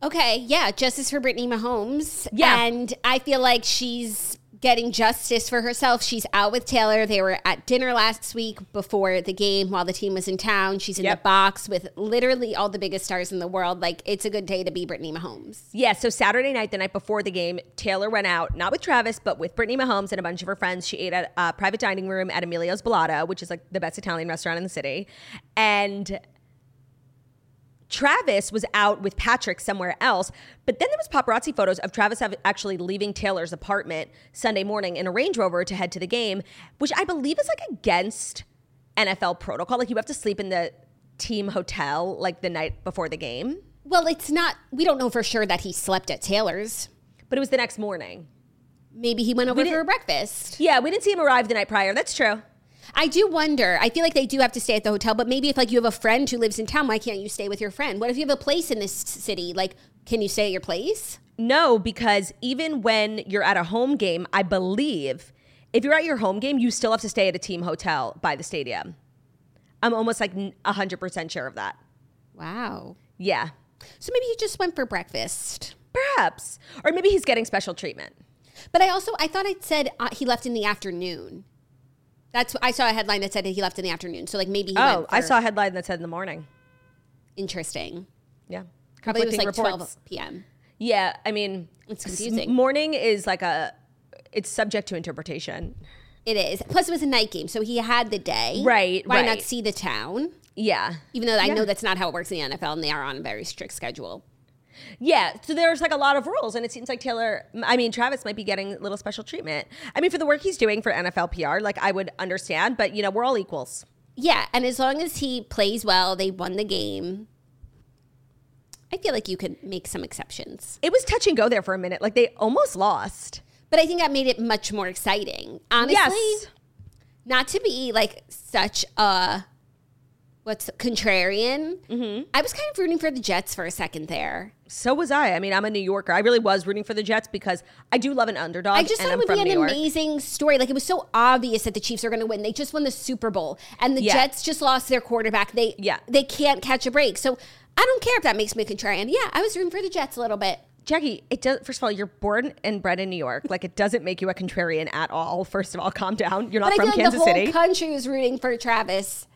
Okay, yeah, justice for Brittany Mahomes. Yeah. And I feel like she's getting justice for herself. She's out with Taylor. They were at dinner last week before the game while the team was in town. She's in Yep. the box with literally all the biggest stars in the world. Like, it's a good day to be Brittany Mahomes. Yeah, so Saturday night, the night before the game, Taylor went out, not with Travis, but with Brittany Mahomes and a bunch of her friends. She ate at a private dining room at Emilio's Bellata, which is like the best Italian restaurant in the city. And Travis was out with Patrick somewhere else, but then there was paparazzi photos of Travis actually leaving Taylor's apartment Sunday morning in a Range Rover to head to the game, which I believe is like against NFL protocol. Like you have to sleep in the team hotel like the night before the game, Well, it's not, we don't know for sure that he slept at Taylor's. but it was the next morning. Maybe he went over didn't- for breakfast. Yeah, we didn't see him arrive the night prior. That's true. I do wonder. I feel like they do have to stay at the hotel, but maybe if like you have a friend who lives in town, why can't you stay with your friend? What if you have a place in this city? Like, can you stay at your place? No, because even when you're at a home game, I believe if you're at your home game, you still have to stay at a team hotel by the stadium. I'm almost like n- 100% sure of that. Wow. Yeah. So maybe he just went for breakfast. Perhaps. Or maybe he's getting special treatment. But I also I thought it said uh, he left in the afternoon. That's I saw a headline that said that he left in the afternoon. So like maybe he Oh, I saw a headline that said in the morning. interesting. Yeah. Probably it was like Conflicting 12 p.m. Yeah, I mean, It's confusing. Morning is like a, it's subject to interpretation. It is. Plus, it was a night game, so he had the day. Right, Why not see the town? Yeah. Even though I Yeah. know that's not how it works in the NFL, and they are on a very strict schedule. Yeah, so there's like a lot of rules, and it seems like Taylor, I mean, Travis might be getting a little special treatment. I mean, for the work he's doing for NFL PR, like I would understand, but you know, we're all equals. Yeah, and as long as he plays well, they won the game. I feel like you could make some exceptions. It was touch and go there for a minute. Like they almost lost. But I think that made it much more exciting. Honestly, Yes. not to be like such a what's contrarian. Mm-hmm. I was kind of rooting for the Jets for a second there. So was I. I mean, I'm a New Yorker. I really was rooting for the Jets because I do love an underdog. I just thought I'm it would be an amazing story. Like it was so obvious that the Chiefs are going to win. They just won the Super Bowl, and the Yeah. Jets just lost their quarterback. They Yeah. they can't catch a break. So I don't care if that makes me a contrarian. Yeah, I was rooting for the Jets a little bit. Jackie, it does. First of all, you're born and bred in New York. Like it doesn't make you a contrarian at all. First of all, calm down. You're not But I from feel like Kansas the whole City. country was rooting for Travis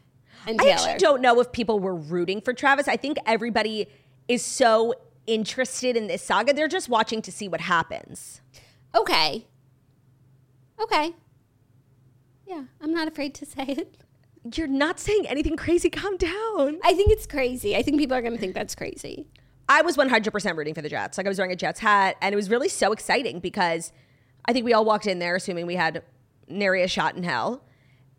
and I actually don't know if people were rooting for Travis. I think everybody is so interested in this saga. They're just watching to see what happens. Okay. Okay. Yeah, I'm not afraid to say it. You're not saying anything crazy. Calm down. I think it's crazy. I think people are going to think that's crazy. I was 100% rooting for the Jets. Like I was wearing a Jets hat, and it was really so exciting because I think we all walked in there assuming we had nary a shot in hell,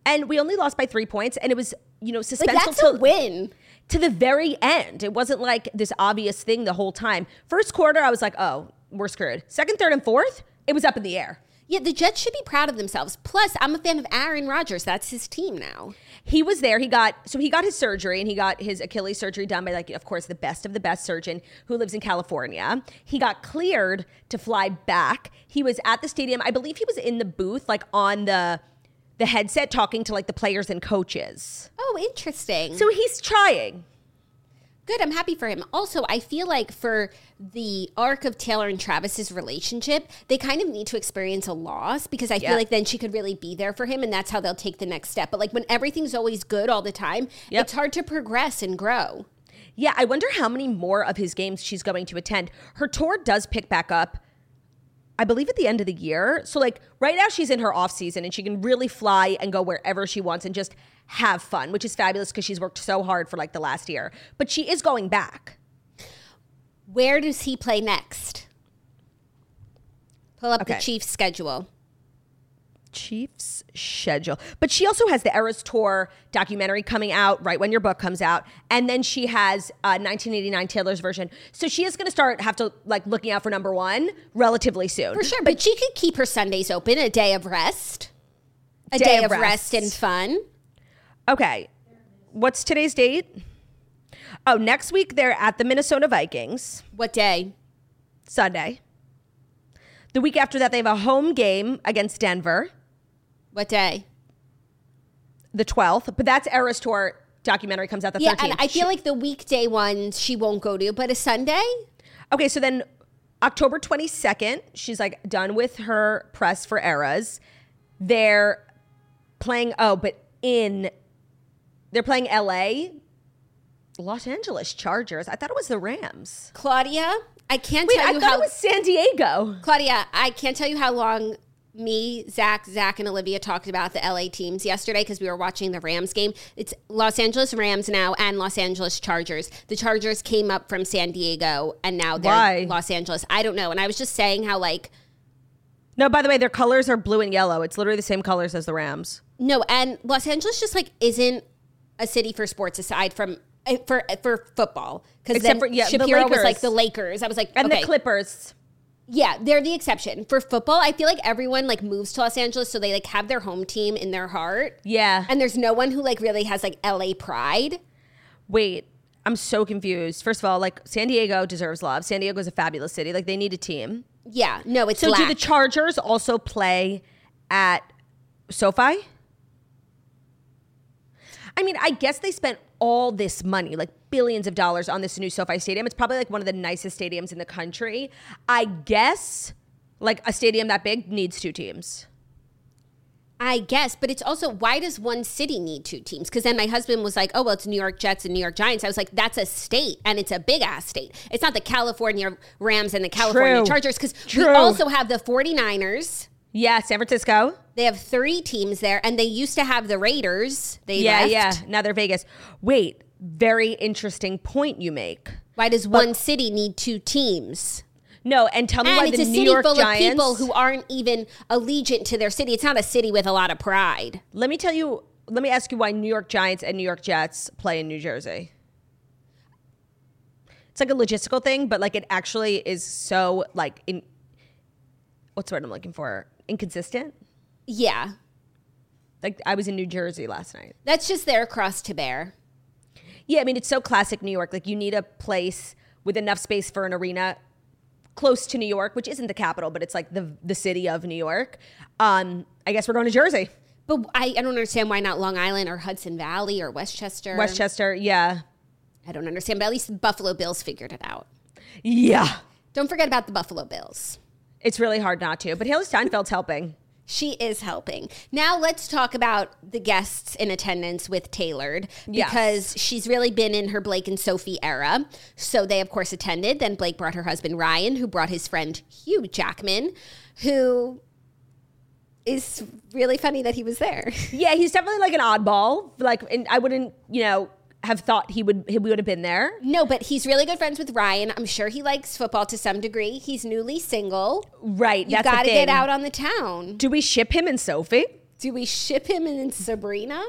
and we only lost by three points, and it was you know Like suspenseful that's a to- win. to the very end. It wasn't like this obvious thing the whole time. First quarter, I was like, oh, we're screwed. Second, third, and fourth, it was up in the air. Yeah, the Jets should be proud of themselves. Plus, I'm a fan of Aaron Rodgers. That's his team now. He was there. He got so he got his surgery and he got his Achilles surgery done by like of course the best of the best surgeon who lives in California. He got cleared to fly back. He was at the stadium. I believe he was in the booth like on the the headset talking to like the players and coaches. Oh, interesting. So he's trying. Good. I'm happy for him. Also, I feel like for the arc of Taylor and Travis's relationship, they kind of need to experience a loss because I Yeah. feel like then she could really be there for him and that's how they'll take the next step. But like when everything's always good all the time, Yep. it's hard to progress and grow. Yeah, I wonder how many more of his games she's going to attend. Her tour does pick back up, I believe, at the end of the year. So, like, right now she's in her off season and she can really fly and go wherever she wants and just have fun, which is fabulous because she's worked so hard for like the last year. But she is going back. Where does he play next? Pull up the Chiefs schedule. Chiefs schedule. But she also has the Eras Tour documentary coming out right when your book comes out. And then she has uh, 1989 Taylor's version. So she is going to start have to like looking out for number one relatively soon. For sure, but she could keep her Sundays open, a day of rest. A Day day, of of rest. rest. and fun. Okay. What's today's date? Oh, next week they're at the Minnesota Vikings, What day? Sunday. The week after that, they have a home game against Denver, What day? the 12th. But that's Eras Tour documentary comes out the Yeah, 13th. and I feel like the weekday ones she won't go to, but a Sunday? Okay, so then October 22nd, she's like done with her press for Eras. They're playing, oh, but in, they're playing LA, Los Angeles Chargers. I thought it was the Rams. Claudia, I can't Wait, tell I you thought it was San Diego. Claudia, I can't tell you how long me, Zach, Zach, and Olivia talked about the LA teams yesterday because we were watching the Rams game. It's Los Angeles Rams now and Los Angeles Chargers. The Chargers came up from San Diego and now they're Why? Los Angeles. I don't know. And I was just saying how like No, by the way, their colors are blue and yellow. It's literally the same colors as the Rams. no, and Los Angeles just like isn't a city for sports aside from eh, for for football because Except then for- yeah, Shapiro was like the Lakers. I was like, And okay. the Clippers. Yeah, they're the exception. For football, I feel like everyone like moves to Los Angeles so they like have their home team in their heart. Yeah. And there's no one who like really has like LA pride. Wait, I'm so confused. First of all, like San Diego deserves love. San Diego is a fabulous city. Like they need a team. Yeah, no, it's So do the. Chargers also play at SoFi? I mean, I guess they spent all this money, like billions of dollars on this new SoFi stadium. It's probably like one of the nicest stadiums in the country. I guess Like a stadium that big needs two teams. I guess, but it's also why does one city need two teams? Because then my husband was like, "Oh well, it's New York Jets and New York Giants." I was like, "That's a state, and it's a big ass state. It's not the California Rams and the California True. Chargers." Because we also have the 49ers. Yeah, San Francisco. They have three teams there, and they used to have the Raiders. They Yeah, left. yeah. Now they're Vegas. Wait, very interesting point you make. Why does one city need two teams? No, and tell me why And it's the a New city York full Giants. of people who aren't even allegiant to their city. It's not a city with a lot of pride. let me tell you. Let me ask you why New York Giants and New York Jets play in New Jersey. It's like a logistical thing, but like it actually is so like in. What's the word I'm looking for? Inconsistent. Yeah, Like I was in New Jersey last night. that's just their cross to bear. Yeah, I mean it's so classic New York. Like you need a place with enough space for an arena close to New York, which isn't the capital, but it's like the the city of New York. Um, I guess we're going to Jersey, But I, I don't understand why not Long Island or Hudson Valley or Westchester. Westchester. Yeah, I don't understand, but at least the Buffalo Bills figured it out. yeah. Don't forget about the Buffalo Bills. It's really hard not to, but Hailee Steinfeld's helping. She is helping. Now let's talk about the guests in attendance with Tailored Yes. because she's really been in her Blake and Sophie era. So they of course attended. Then Blake brought her husband Ryan, who brought his friend Hugh Jackman, who is really funny that he was there. Yeah, he's definitely like an oddball. Like, and I wouldn't, you know, have thought he would he would have been there. No, but he's really good friends with Ryan. I'm sure he likes football to some degree. He's newly single. Right. You got to get out on the town. Do we ship him and Sophie? Do we ship him and Sabrina?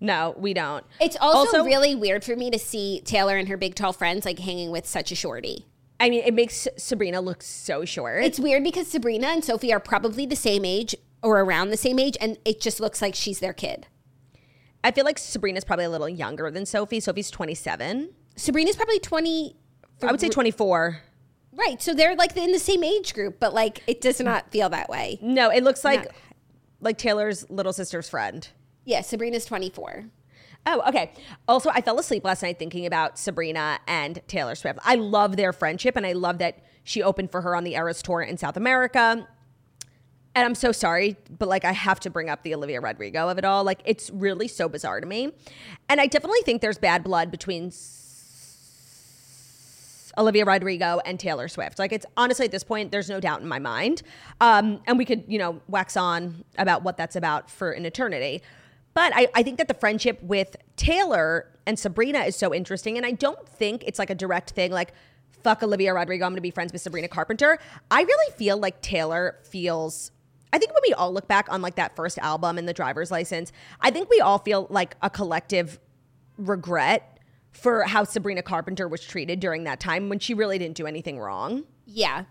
No, we don't. It's also, Also- really weird for me to see Taylor and her big tall friends like hanging with such a shorty. I mean, it makes Sabrina look so short. It's weird because Sabrina and Sophie are probably the same age or around the same age, and it just looks like she's their kid. I feel like Sabrina's probably a little younger than Sophie. Sophie's 27. Sabrina's probably 20. I would say 24. Right. So they're like in the same age group, but like it does not feel that way. No, it looks like like Taylor's little sister's friend. Yeah, Sabrina's 24. Oh, okay. Also, I fell asleep last night thinking about Sabrina and Taylor Swift. I love their friendship and I love that she opened for her on the Eras tour in South America. And I'm so sorry, but like I have to bring up the Olivia Rodrigo of it all. Like it's really so bizarre to me. And I definitely think there's bad blood between Olivia Rodrigo and Taylor Swift. Like it's honestly at this point, there's no doubt in my mind. Um, and we could, you know, wax on about what that's about for an eternity. But I, I think that the friendship with Taylor and Sabrina is so interesting. And I don't think it's like a direct thing like, fuck Olivia Rodrigo, I'm gonna be friends with Sabrina Carpenter. I really feel like Taylor feels I think when we all look back on like that first album and the driver's license, I think we all feel like a collective regret for how Sabrina Carpenter was treated during that time when she really didn't do anything wrong. Yeah.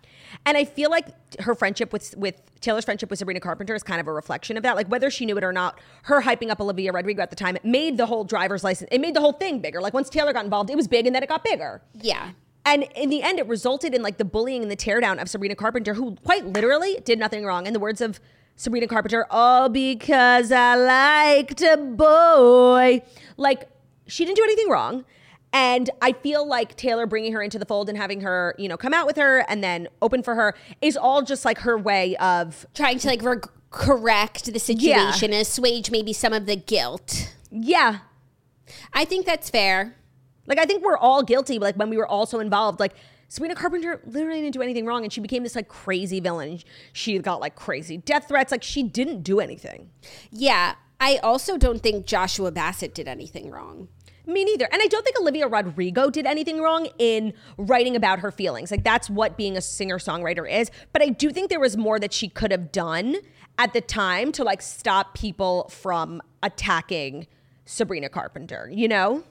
And I feel like her friendship with with Taylor's friendship with Sabrina Carpenter is kind of a reflection of that. Like whether she knew it or not, her hyping up Olivia Rodrigo at the time made the whole driver's license. It made the whole thing bigger. Like once Taylor got involved, it was big, and then it got bigger. Yeah. And in the end, it resulted in like the bullying and the teardown of Sabrina Carpenter, who quite literally did nothing wrong. In the words of Sabrina Carpenter, all because I liked a boy. Like she didn't do anything wrong. And I feel like Taylor bringing her into the fold and having her, you know, come out with her and then open for her is all just like her way of, Trying to like reg- correct the situation, and assuage maybe some of the guilt. yeah. I think that's fair. Like I think we're all guilty, like when we were also involved. Like Sabrina Carpenter literally didn't do anything wrong, and she became this like crazy villain. She got like crazy death threats. Like she didn't do anything. Yeah. I also don't think Joshua Bassett did anything wrong. Me neither. And I don't think Olivia Rodrigo did anything wrong in writing about her feelings. Like that's what being a singer songwriter is. But I do think there was more that she could have done at the time to like stop people from attacking Sabrina Carpenter. You know,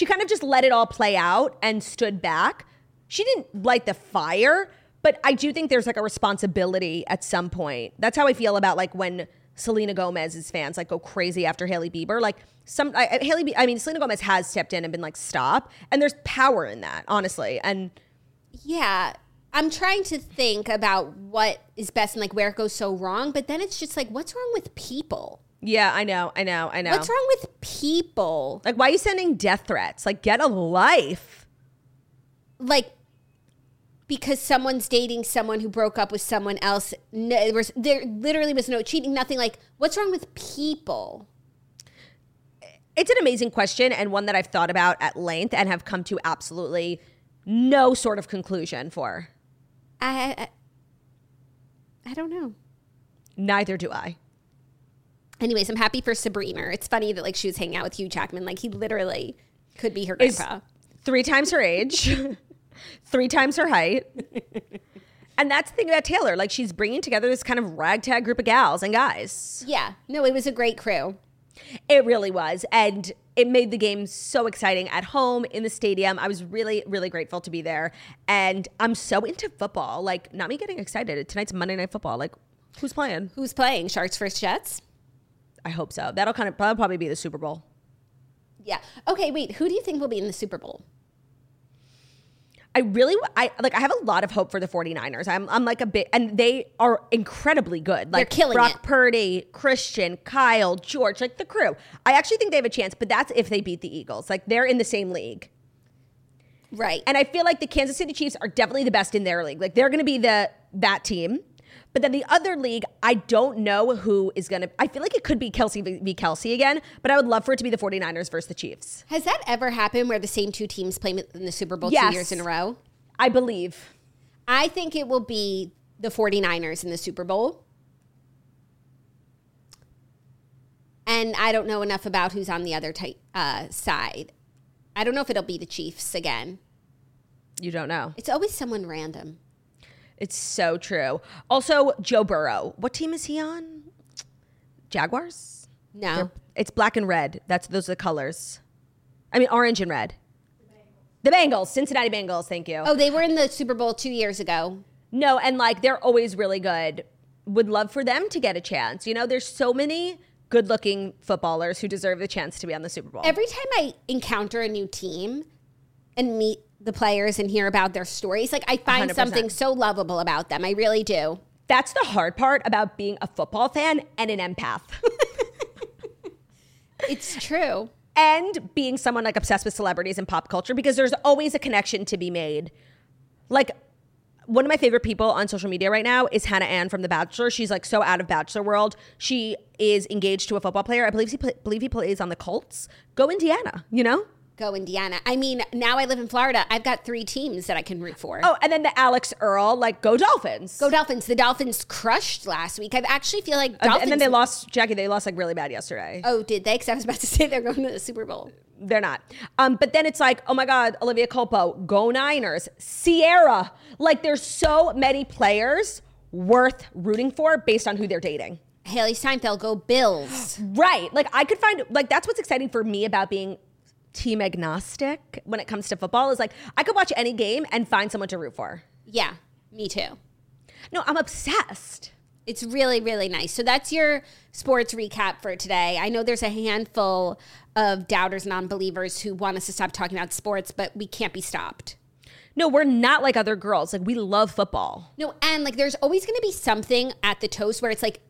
she kind of just let it all play out and stood back. She didn't light the fire, but I do think there's like a responsibility at some point. That's how I feel about like when Selena Gomez's fans like go crazy after Hailey Bieber. Like some I, Hailey, I mean Selena Gomez has stepped in and been like stop, and there's power in that, honestly. And Yeah. I'm trying to think about what is best and like where it goes so wrong, but then it's just like, what's wrong with people? Yeah, I know, I know, I know. What's wrong with people? Like, why are you sending death threats? Like, get a life. Like, because someone's dating someone who broke up with someone else. No, there, was, there literally was no cheating, nothing like, what's wrong with people? It's an amazing question and one that I've thought about at length and have come to absolutely no sort of conclusion for. I, I, I don't know. Neither do I. Anyways, I'm happy for Sabrina. It's funny that like she was hanging out with Hugh Jackman. Like he literally could be her Is- grandpa. Three times her age, three times her height. And that's the thing about Taylor. Like she's bringing together this kind of ragtag group of gals and guys. Yeah. No, it was a great crew. It really was. And it made the game so exciting at home in the stadium. I was really, really grateful to be there. And I'm so into football. Like, not me getting excited. Tonight's Monday Night Football. Like, who's playing? Who's playing? Sharks versus Jets? I hope so. That'll kind of that'll probably be the Super Bowl. Yeah. Okay, wait. Who do you think will be in the Super Bowl? I really, I like. I have a lot of hope for the 49ers. I'm, I'm like a bit, and they are incredibly good. Like They're killing Brock it. Purdy, Christian, Kyle, George, like the crew. I actually think they have a chance, but that's if they beat the Eagles. Like they're in the same league. Right. And I feel like the Kansas City Chiefs are definitely the best in their league. Like they're going to be the that team. But then the other league, I don't know who is going to. I feel like it could be Kelce v. Kelce again, but I would love for it to be the 49ers versus the Chiefs. Has that ever happened where the same two teams play in the Super Bowl Yes. two years in a row? I believe. I think it will be the 49ers in the Super Bowl. And I don't know enough about who's on the other ti- uh, side. I don't know if it'll be the Chiefs again. You don't know. It's always someone random. It's so true. Also, Joe Burrow. What team is he on? Jaguars? No. It's black and red. That's those are the colors. I mean orange and red. The Bengals, Cincinnati Bengals, thank you. Oh, they were in the Super Bowl two years ago. No, and like they're always really good. Would love for them to get a chance. You know, there's so many good-looking footballers who deserve the chance to be on the Super Bowl. Every time I encounter a new team and meet the players and hear about their stories, like I find 100%. something so lovable about them. I really do. That's the hard part about being a football fan and an empath. It's true. and being someone like obsessed with celebrities and pop culture because there's always a connection to be made. Like one of my favorite people on social media right now is Hannah Ann from The Bachelor. She's like so out of Bachelor world. She is engaged to a football player. I believe he pla- believe he plays on the Colts. Go Indiana, you know? Go Indiana. I mean, now I live in Florida. I've got three teams that I can root for. Oh, and then the Alix Earle, like go Dolphins. Go Dolphins. The Dolphins crushed last week. I actually feel like And- Dolphins. and then they lost Jackie. They lost like really bad yesterday. Oh, did they? Because I was about to say they're going to the Super Bowl. They're not. Um, but then it's like, oh my God, Olivia Culpo, go Niners, Sierra. Like there's so many players worth rooting for based on who they're dating. Hailee Steinfeld, go Bills. Right. Like I could find like that's what's exciting for me about being team agnostic when it comes to football is like I could watch any game and find someone to root for. yeah, me too. No, I'm obsessed. It's really, really nice. So that's your sports recap for today. I know there's a handful of doubters, non believers who want us to stop talking about sports, but we can't be stopped. No, we're not like other girls. Like we love football. No, and like there's always going to be something at the toast where it's like,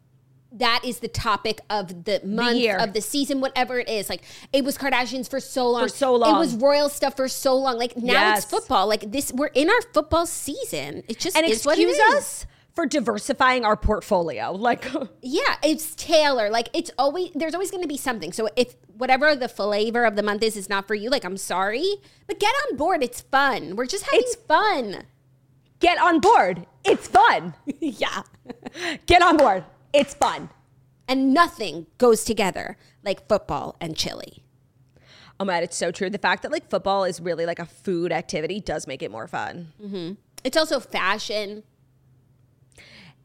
that is the topic of the month year. of the season, whatever it is. Like it was Kardashians for so long. For so long. It was royal stuff for so long. Like now Yes. it's football. Like this, we're in our football season. It just And is excuse is. us for diversifying our portfolio. Like Yeah, it's Taylor. Like it's always there's always going to be something. So if whatever the flavor of the month is is not for you, like I'm sorry, but get on board. It's fun. We're just having It's- fun. get on board. It's fun. yeah. Get on board. It's fun. And nothing goes together like football and chili. Oh man, it's so true. The fact that like football is really like a food activity does make it more fun. Mm-hmm. It's also fashion,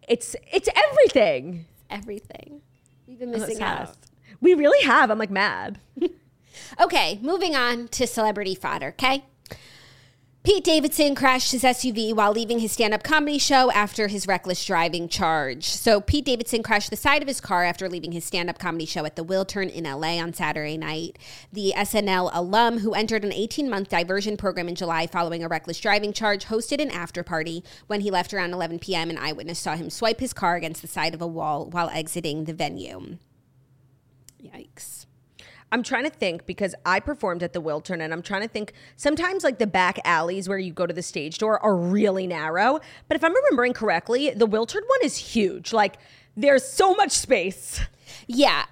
It's it's everything. everything. We've been oh, missing out. We really have. I'm like mad. Okay, moving on to celebrity fodder, okay? Pete Davidson crashed his SUV while leaving his stand up comedy show after his reckless driving charge. So, Pete Davidson crashed the side of his car after leaving his stand up comedy show at the Wiltern in LA on Saturday night. The SNL alum, who entered an 18 month diversion program in July following a reckless driving charge, hosted an after party. When he left around 11 p.m., an eyewitness saw him swipe his car against the side of a wall while exiting the venue. Yikes. I'm trying to think because I performed at the Wiltern and I'm trying to think sometimes like the back alleys where you go to the stage door are really narrow. But if I'm remembering correctly, the Wiltern one is huge. Like there's so much space. Yeah.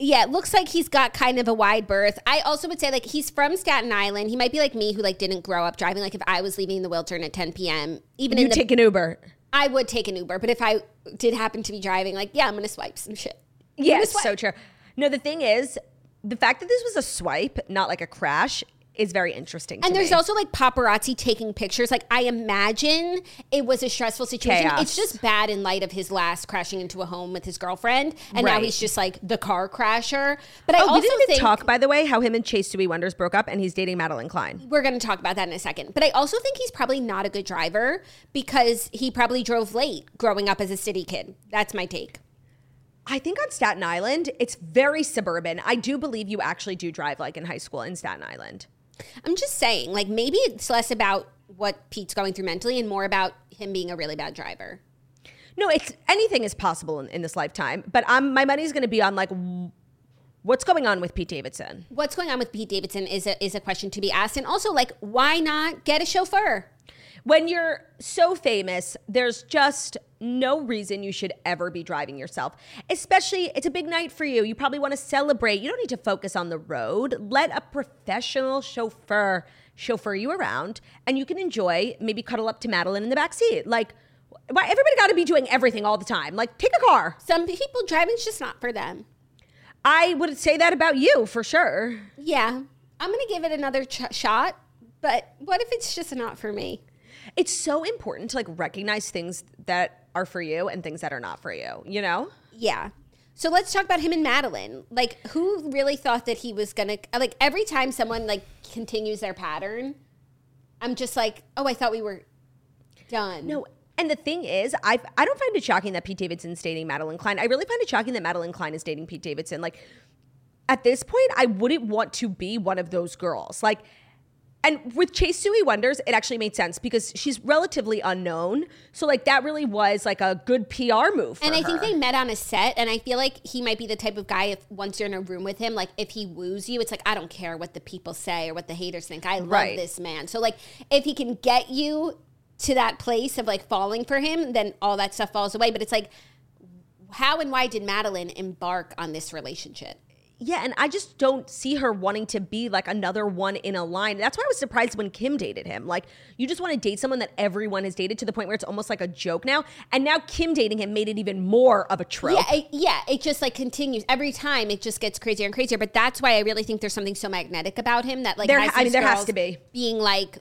Yeah, it looks like he's got kind of a wide berth. I also would say like he's from Staten Island. He might be like me who like didn't grow up driving. Like if I was leaving the Wiltern at 10 p.m., even You in the, take an Uber. I would take an Uber. But if I did happen to be driving, like yeah, I'm gonna swipe some shit. Yeah, it's so true. No, the thing is, the fact that this was a swipe, not like a crash, is very interesting. And there's me. also like paparazzi taking pictures. Like I imagine it was a stressful situation. Chaos. It's just bad in light of his last crashing into a home with his girlfriend, and now he's just like the car crasher. But I Oh, also think talk, by the way, how him and Chase Sui Wonders broke up, and he's dating Madelyn Cline. we're going to talk about that in a second. But I also think he's probably not a good driver because he probably drove late growing up as a city kid. That's my take. I think on Staten Island, it's very suburban. I do believe you actually do drive like in high school in Staten Island. I'm just saying, like maybe it's less about what Pete's going through mentally and more about him being a really bad driver. No, it's anything is possible in, in this lifetime, but I'm my money's going to be on like what's going on with Pete Davidson. What's going on with Pete Davidson is a, is a question to be asked. And also, like, why not get a chauffeur? When you're so famous, there's just no reason you should ever be driving yourself. Especially, it's a big night for you. You probably want to celebrate. You don't need to focus on the road. Let a professional chauffeur chauffeur you around, and you can enjoy. Maybe cuddle up to Madelyn in the back seat. Like, why everybody got to be doing everything all the time? Like, take a car. Some people driving's just not for them. I would say that about you for sure. Yeah, I'm gonna give it another ch- shot. But what if it's just not for me? It's so important to like recognize things that are for you and things that are not for you. You know. Yeah. So let's talk about him and Madelyn. Like, who really thought that he was gonna like every time someone like continues their pattern, I'm just like, oh, I thought we were done. No, and the thing is, I I don't find it shocking that Pete Davidson's dating Madelyn Cline. I really find it shocking that Madelyn Cline is dating Pete Davidson. Like at this point, I wouldn't want to be one of those girls. Like and with Chase Sui Wonders, it actually made sense because she's relatively unknown. So like that really was like a good PR move. For And I think they met on a set, and I feel like he might be the type of guy. If once you're in a room with him, like if he woos you, it's like I don't care what the people say or what the haters think. I love Right. this man. So like if he can get you to that place of like falling for him, then all that stuff falls away. But it's like, how and why did Madelyn embark on this relationship? Yeah, and I just don't see her wanting to be like another one in a line. That's why I was surprised when Kim dated him. Like, you just want to date someone that everyone has dated to the point where it's almost like a joke now. And now Kim dating him made it even more of a trope. Yeah, it, yeah, it just like continues every time. It just gets crazier and crazier. But that's why I really think there's something so magnetic about him that like There- I mean, there has to be. being like,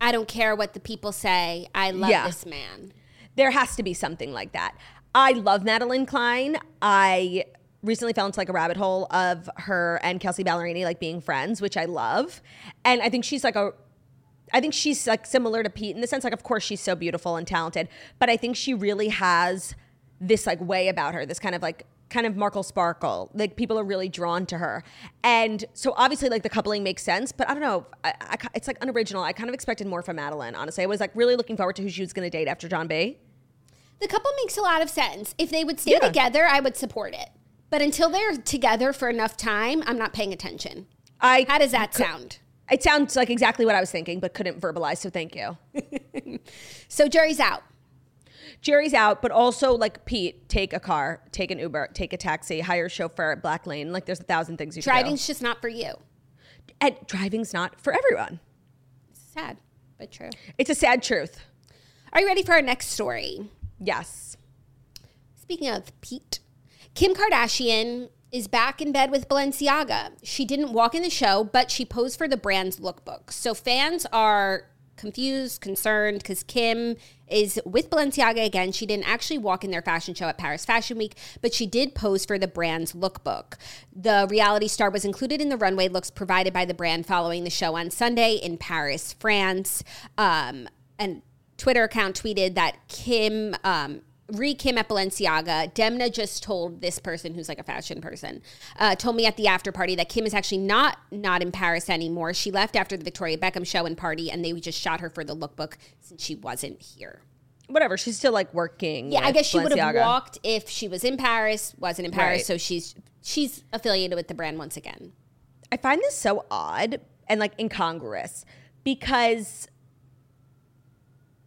I don't care what the people say. I love Yeah. this man. There has to be something like that. I love Madeline Klein. I recently fell into like a rabbit hole of her and Kelsea Ballerini like being friends, which I love. And I think she's like a I think she's like similar to Pete in the sense like of course she's so beautiful and talented, but I think she really has this like way about her, this kind of like kind of Markle Sparkle. Like people are really drawn to her. And so obviously like the coupling makes sense, but I don't know, I, I, it's like unoriginal. I kind of expected more from Madeline, honestly. I was like really looking forward to who she was going to date after John B. The couple makes a lot of sense. If they would stay Yeah. together, I would support it. But until they're together for enough time, I'm not paying attention. I How does that sound? It sounds like exactly what I was thinking, but couldn't verbalize. So thank you. So Jerry's out. Jerry's out, but also like Pete, take a car, take an Uber, take a taxi, hire a chauffeur at Blacklane. Like there's a thousand things you can do. Driving's just not for you. And driving's not for everyone. It's sad, but true. It's a sad truth. Are you ready for our next story? Yes. Speaking of Pete, Kim Kardashian is back in bed with Balenciaga. She didn't walk in the show, but she posed for the brand's lookbook. So fans are confused, concerned because Kim is with Balenciaga again. She didn't actually walk in their fashion show at Paris Fashion Week, but she did pose for the brand's lookbook. The reality star was included in the runway looks provided by the brand following the show on Sunday in Paris, France. Um, and Twitter account tweeted that Kim, um, re Kim at Balenciaga, Demna just told this person who's like a fashion person, uh, told me at the after party that Kim is actually not not in Paris anymore. She left after the Victoria Beckham show and party, and they just shot her for the lookbook since she wasn't here. Whatever. She's still like working. Yeah, I guess she would have walked if she was in Paris, wasn't in Paris, Right. so she's she's affiliated with the brand once again. I find this so odd and like incongruous because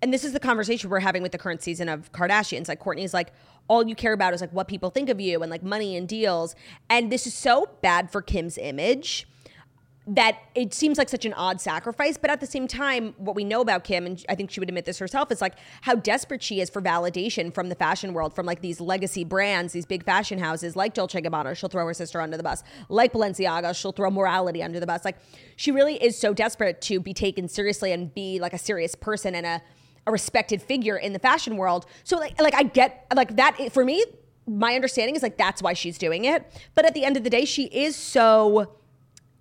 and this is the conversation we're having with the current season of Kardashians. Like Kourtney's like, all you care about is like what people think of you and like money and deals. And this is so bad for Kim's image that it seems like such an odd sacrifice. But at the same time, what we know about Kim, and I think she would admit this herself, is like how desperate she is for validation from the fashion world, from like these legacy brands, these big fashion houses like Dolce Gabbana. She'll throw her sister under the bus. Like Balenciaga, she'll throw morality under the bus. Like she really is so desperate to be taken seriously and be like a serious person and a a respected figure in the fashion world. So like like I get like that for me my understanding is like that's why she's doing it. But at the end of the day she is so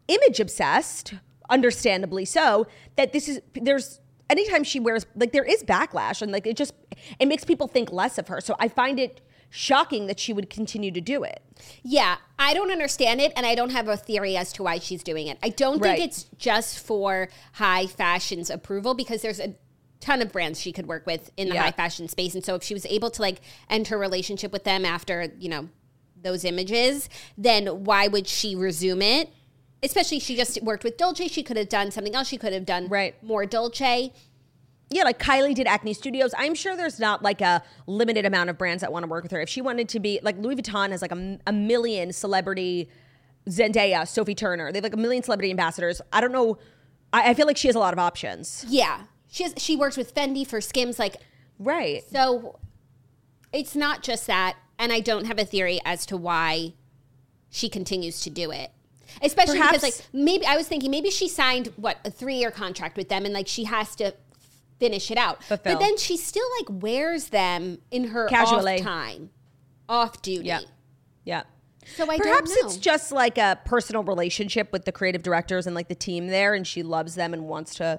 image obsessed, understandably so, that this is there's anytime she wears like there is backlash and like it just it makes people think less of her. So I find it shocking that she would continue to do it. Yeah, I don't understand it, and I don't have a theory as to why she's doing it. I don't Right. think it's just for high fashion's approval because there's a ton of brands she could work with in the Yeah. high fashion space, and so if she was able to like enter a relationship with them after you know those images, then why would she resume it? Especially she just worked with Dolce, she could have done something else. She could have done Right. more Dolce. Yeah, like Kylie did Acne Studios. I'm sure there's not like a limited amount of brands that want to work with her. If she wanted to be like Louis Vuitton has like a, a million celebrity Zendaya, Sophie Turner. They have like a million celebrity ambassadors. I don't know. I, I feel like she has a lot of options. Yeah, she has, she works with Fendi for Skims, like Right. So it's not just that, and I don't have a theory as to why she continues to do it. Especially because like maybe I was thinking maybe she signed what a 3-year contract with them and like she has to finish it out. Fulfill. But then she still like wears them in her Casually. off time. Off duty. Yeah. Yeah. So I Perhaps don't know. it's just like a personal relationship with the creative directors and like the team there, and she loves them and wants to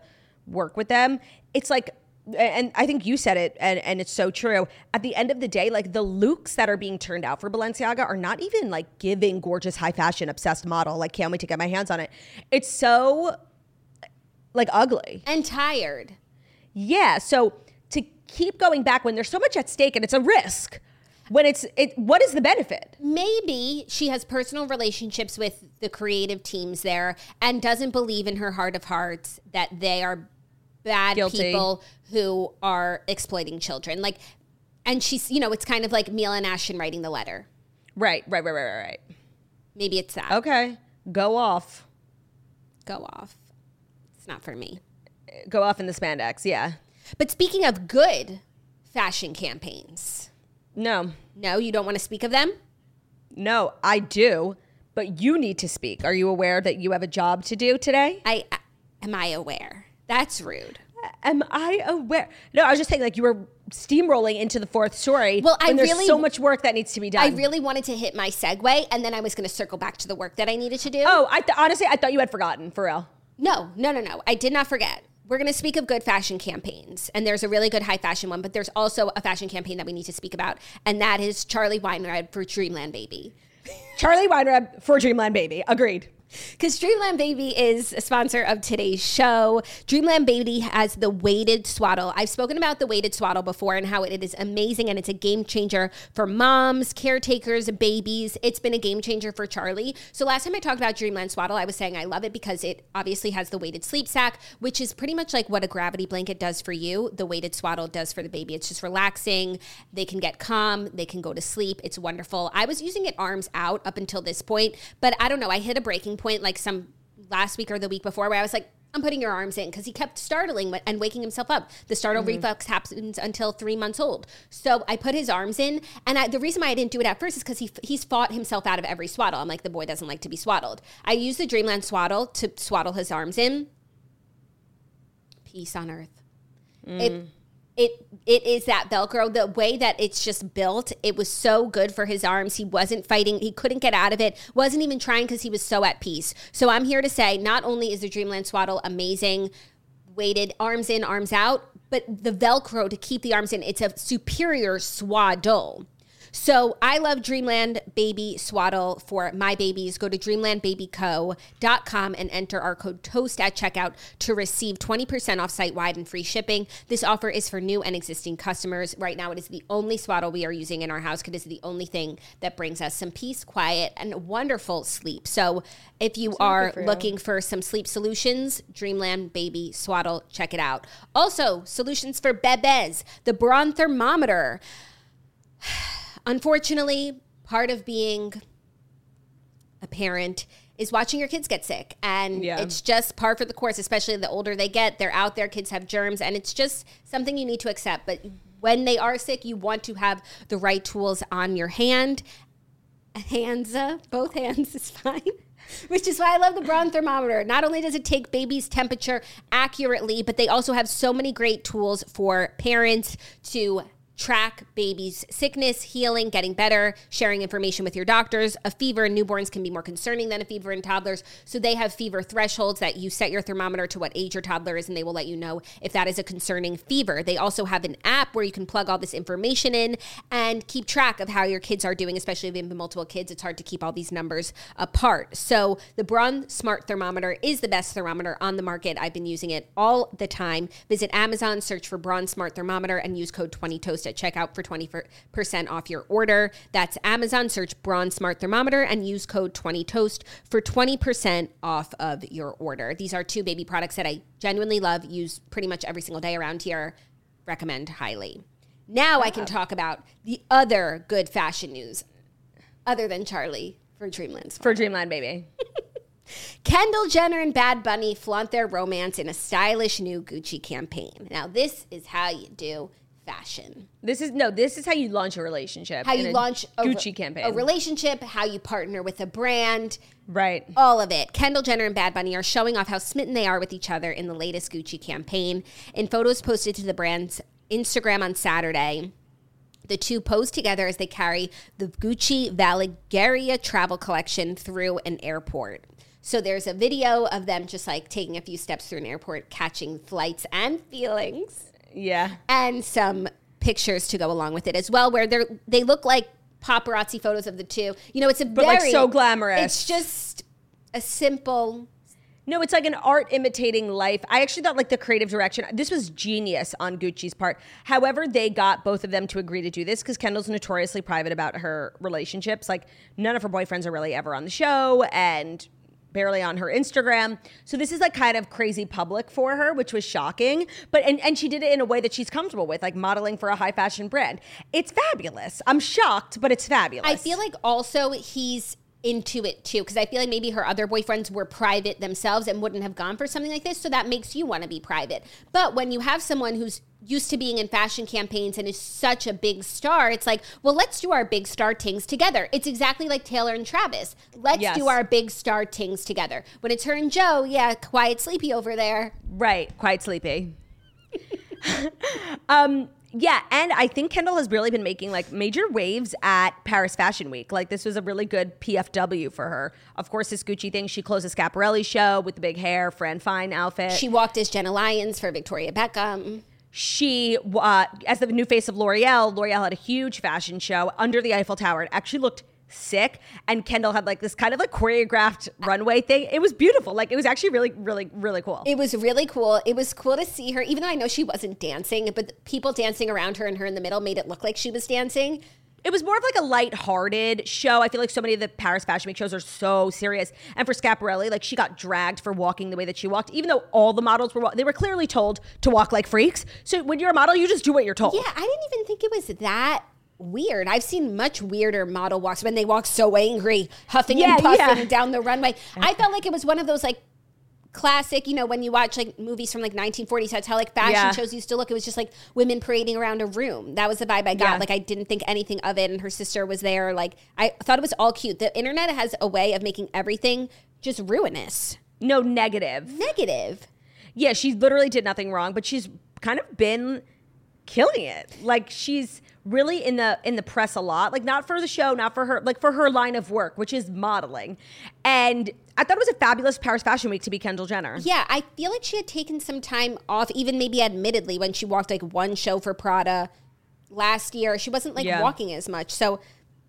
work with them. It's like, and I think you said it, and, and it's so true. At the end of the day, like the looks that are being turned out for Balenciaga are not even like giving gorgeous, high fashion, obsessed model. Like, can't wait to get my hands on it. It's so like ugly. and tired. Yeah. So to keep going back when there's so much at stake and it's a risk, when it's it, what is the benefit? maybe she has personal relationships with the creative teams there and doesn't believe in her heart of hearts that they are bad Guilty. people who are exploiting children. Like, and she's, you know, it's kind of like Mila and Ashton writing the letter. Right. Right. Right. Right. Right. Right. Maybe it's that. Okay. Go off. Go off. It's not for me. Go off in the spandex. Yeah. But speaking of good fashion campaigns, No. no, you don't want to speak of them? No, I do. But you need to speak. Are you aware that you have a job to do today? I, I am I aware? That's rude. Am I aware? No, I was just saying, like, you were steamrolling into the fourth story. Well, I there's really- so much work that needs to be done. I really wanted to hit my segue and then I was going to circle back to the work that I needed to do. Oh, I th- honestly, I thought you had forgotten, for real. No, no, no, no. I did not forget. We're going to speak of good fashion campaigns, and there's a really good high fashion one, but there's also a fashion campaign that we need to speak about, and that is Charlie Weinreb for Dreamland Baby. Charlie Weinreb for Dreamland Baby. Agreed. Because Dreamland Baby is a sponsor of today's show. Dreamland Baby has the weighted swaddle. I've spoken about the weighted swaddle before and how it is amazing and it's a game changer for moms, caretakers, babies. It's been a game changer for Charlie. So last time I talked about Dreamland Swaddle, I was saying I love it because it obviously has the weighted sleep sack, which is pretty much like what a gravity blanket does for you. The weighted swaddle does for the baby. It's just relaxing. They can get calm. They can go to sleep. It's wonderful. I was using it arms out up until this point, but I don't know. I hit a breaking point like some last week or the week before where I was like, I'm putting your arms in because he kept startling and waking himself up. The startle mm-hmm. reflex happens until three months old. So I put his arms in, and I, the reason why I didn't do it at first is because he he's fought himself out of every swaddle. I'm like, the boy doesn't like to be swaddled. I use the Dreamland swaddle to swaddle his arms in. Peace on earth. It mm. It it is that velcro the way that it's just built it was so good for his arms. He wasn't fighting he couldn't get out of it wasn't even trying because he was so at peace. So i'm here to say not only is the dreamland swaddle amazing weighted arms in arms out but the velcro to keep the arms in it's a superior swaddle So I love Dreamland Baby Swaddle for my babies. Go to dreamlandbabyco.com and enter our code TOAST at checkout to receive 20% off site wide and free shipping. This offer is for new and existing customers. Right now, it is the only swaddle we are using in our house because it is the only thing that brings us some peace, quiet, and wonderful sleep. So if you are for you. looking for some sleep solutions, Dreamland Baby Swaddle, check it out. Also, solutions for bebes, the Braun thermometer. Unfortunately, part of being a parent is watching your kids get sick. And Yeah. it's just par for the course, especially the older they get. They're out there, kids have germs, and it's just something you need to accept. But when they are sick, you want to have the right tools on your hand. Hands, uh, both hands is fine. Which is why I love the Braun thermometer. Not only does it take baby's temperature accurately, but they also have so many great tools for parents to track baby's sickness, healing, getting better, sharing information with your doctors. A fever in newborns can be more concerning than a fever in toddlers. So they have fever thresholds that you set your thermometer to what age your toddler is, and they will let you know if that is a concerning fever. They also have an app where you can plug all this information in and keep track of how your kids are doing, especially if you have multiple kids. It's hard to keep all these numbers apart. So the Braun Smart Thermometer is the best thermometer on the market. I've been using it all the time. Visit Amazon, search for Braun Smart Thermometer, and use code 20TOAST at checkout for 20% off your order. That's Amazon, search Braun Smart Thermometer, and use code 20TOAST for 20% off of your order. These are two baby products that I genuinely love, use pretty much every single day around here. Recommend highly. Now I can talk about the other good fashion news, other than Charlie for Dreamland. For Dreamland Baby. Kendall Jenner and Bad Bunny flaunt their romance in a stylish new Gucci campaign. Now, this is how you do fashion. This is no, this is how you launch a relationship. How you a launch a Gucci campaign. a relationship, how you partner with a brand, right. all of it. Kendall Jenner and Bad Bunny are showing off how smitten they are with each other in the latest Gucci campaign. In photos posted to the brand's Instagram on Saturday, the two pose together as they carry the Gucci Valigeria travel collection through an airport. So there's a video of them just like taking a few steps through an airport, catching flights and feelings Yeah. and some pictures to go along with it as well, where they're they look like paparazzi photos of the two. You know, it's a But, like, so glamorous. It's just a simple. No, it's like an art imitating life. I actually thought like the creative direction. This was genius on Gucci's part. However, they got both of them to agree to do this because Kendall's notoriously private about her relationships. Like none of her boyfriends are really ever on the show and barely on her Instagram. So this is like kind of crazy public for her, which was shocking. But and, and she did it in a way that she's comfortable with, like modeling for a high fashion brand. It's fabulous. I'm shocked, but it's fabulous. I feel like also he's into it too because I feel like maybe her other boyfriends were private themselves and wouldn't have gone for something like this. So that makes you want to be private. But when you have someone who's used to being in fashion campaigns and is such a big star, it's like, well, let's do our big star tings together. It's exactly like Taylor and Travis. Let's Yes. do our big star tings together. When it's her and Joe, yeah, quiet, sleepy over there. Right, quiet sleepy. um, yeah, and I think Kendall has really been making like major waves at Paris Fashion Week. Like this was a really good PFW for her. Of course, this Gucci thing. She closed the Schiaparelli show with the big hair, Fran Fine outfit. She walked as Jenna Lyons for Victoria Beckham. she uh, as the new face of L'Oreal, L'Oreal had a huge fashion show under the Eiffel Tower. It actually looked sick, and Kendall had like this kind of like choreographed runway thing. It was beautiful. Like it was actually really, really, really cool. It was really cool. It was cool to see her, even though I know she wasn't dancing, but people dancing around her and her in the middle made it look like she was dancing. It was more of like a light-hearted show. I feel like so many of the Paris Fashion Week shows are so serious. And for Schiaparelli, like she got dragged for walking the way that she walked, even though all the models were they were clearly told to walk like freaks. So when you're a model, you just do what you're told. Yeah, I didn't even think it was that weird. I've seen much weirder model walks when they walk so angry, huffing Yeah, and puffing yeah. down the runway. I felt like it was one of those like classic, you know, when you watch like movies from like 1940s, that's how like fashion Yeah. shows used to look. It was just like women parading around a room. That was the vibe I got. Yeah. Like I didn't think anything of it and her sister was there. Like I thought it was all cute. The internet has a way of making everything just ruinous. No negative. Negative. Yeah, she literally did nothing wrong, but she's kind of been killing it. Like she's really in the in the press a lot. Like not for the show, not for her, like for her line of work, which is modeling. And I thought it was a fabulous Paris Fashion Week to be Kendall Jenner. Yeah, I feel like she had taken some time off, even maybe admittedly when she walked like one show for Prada last year. She wasn't like Yeah. walking as much. So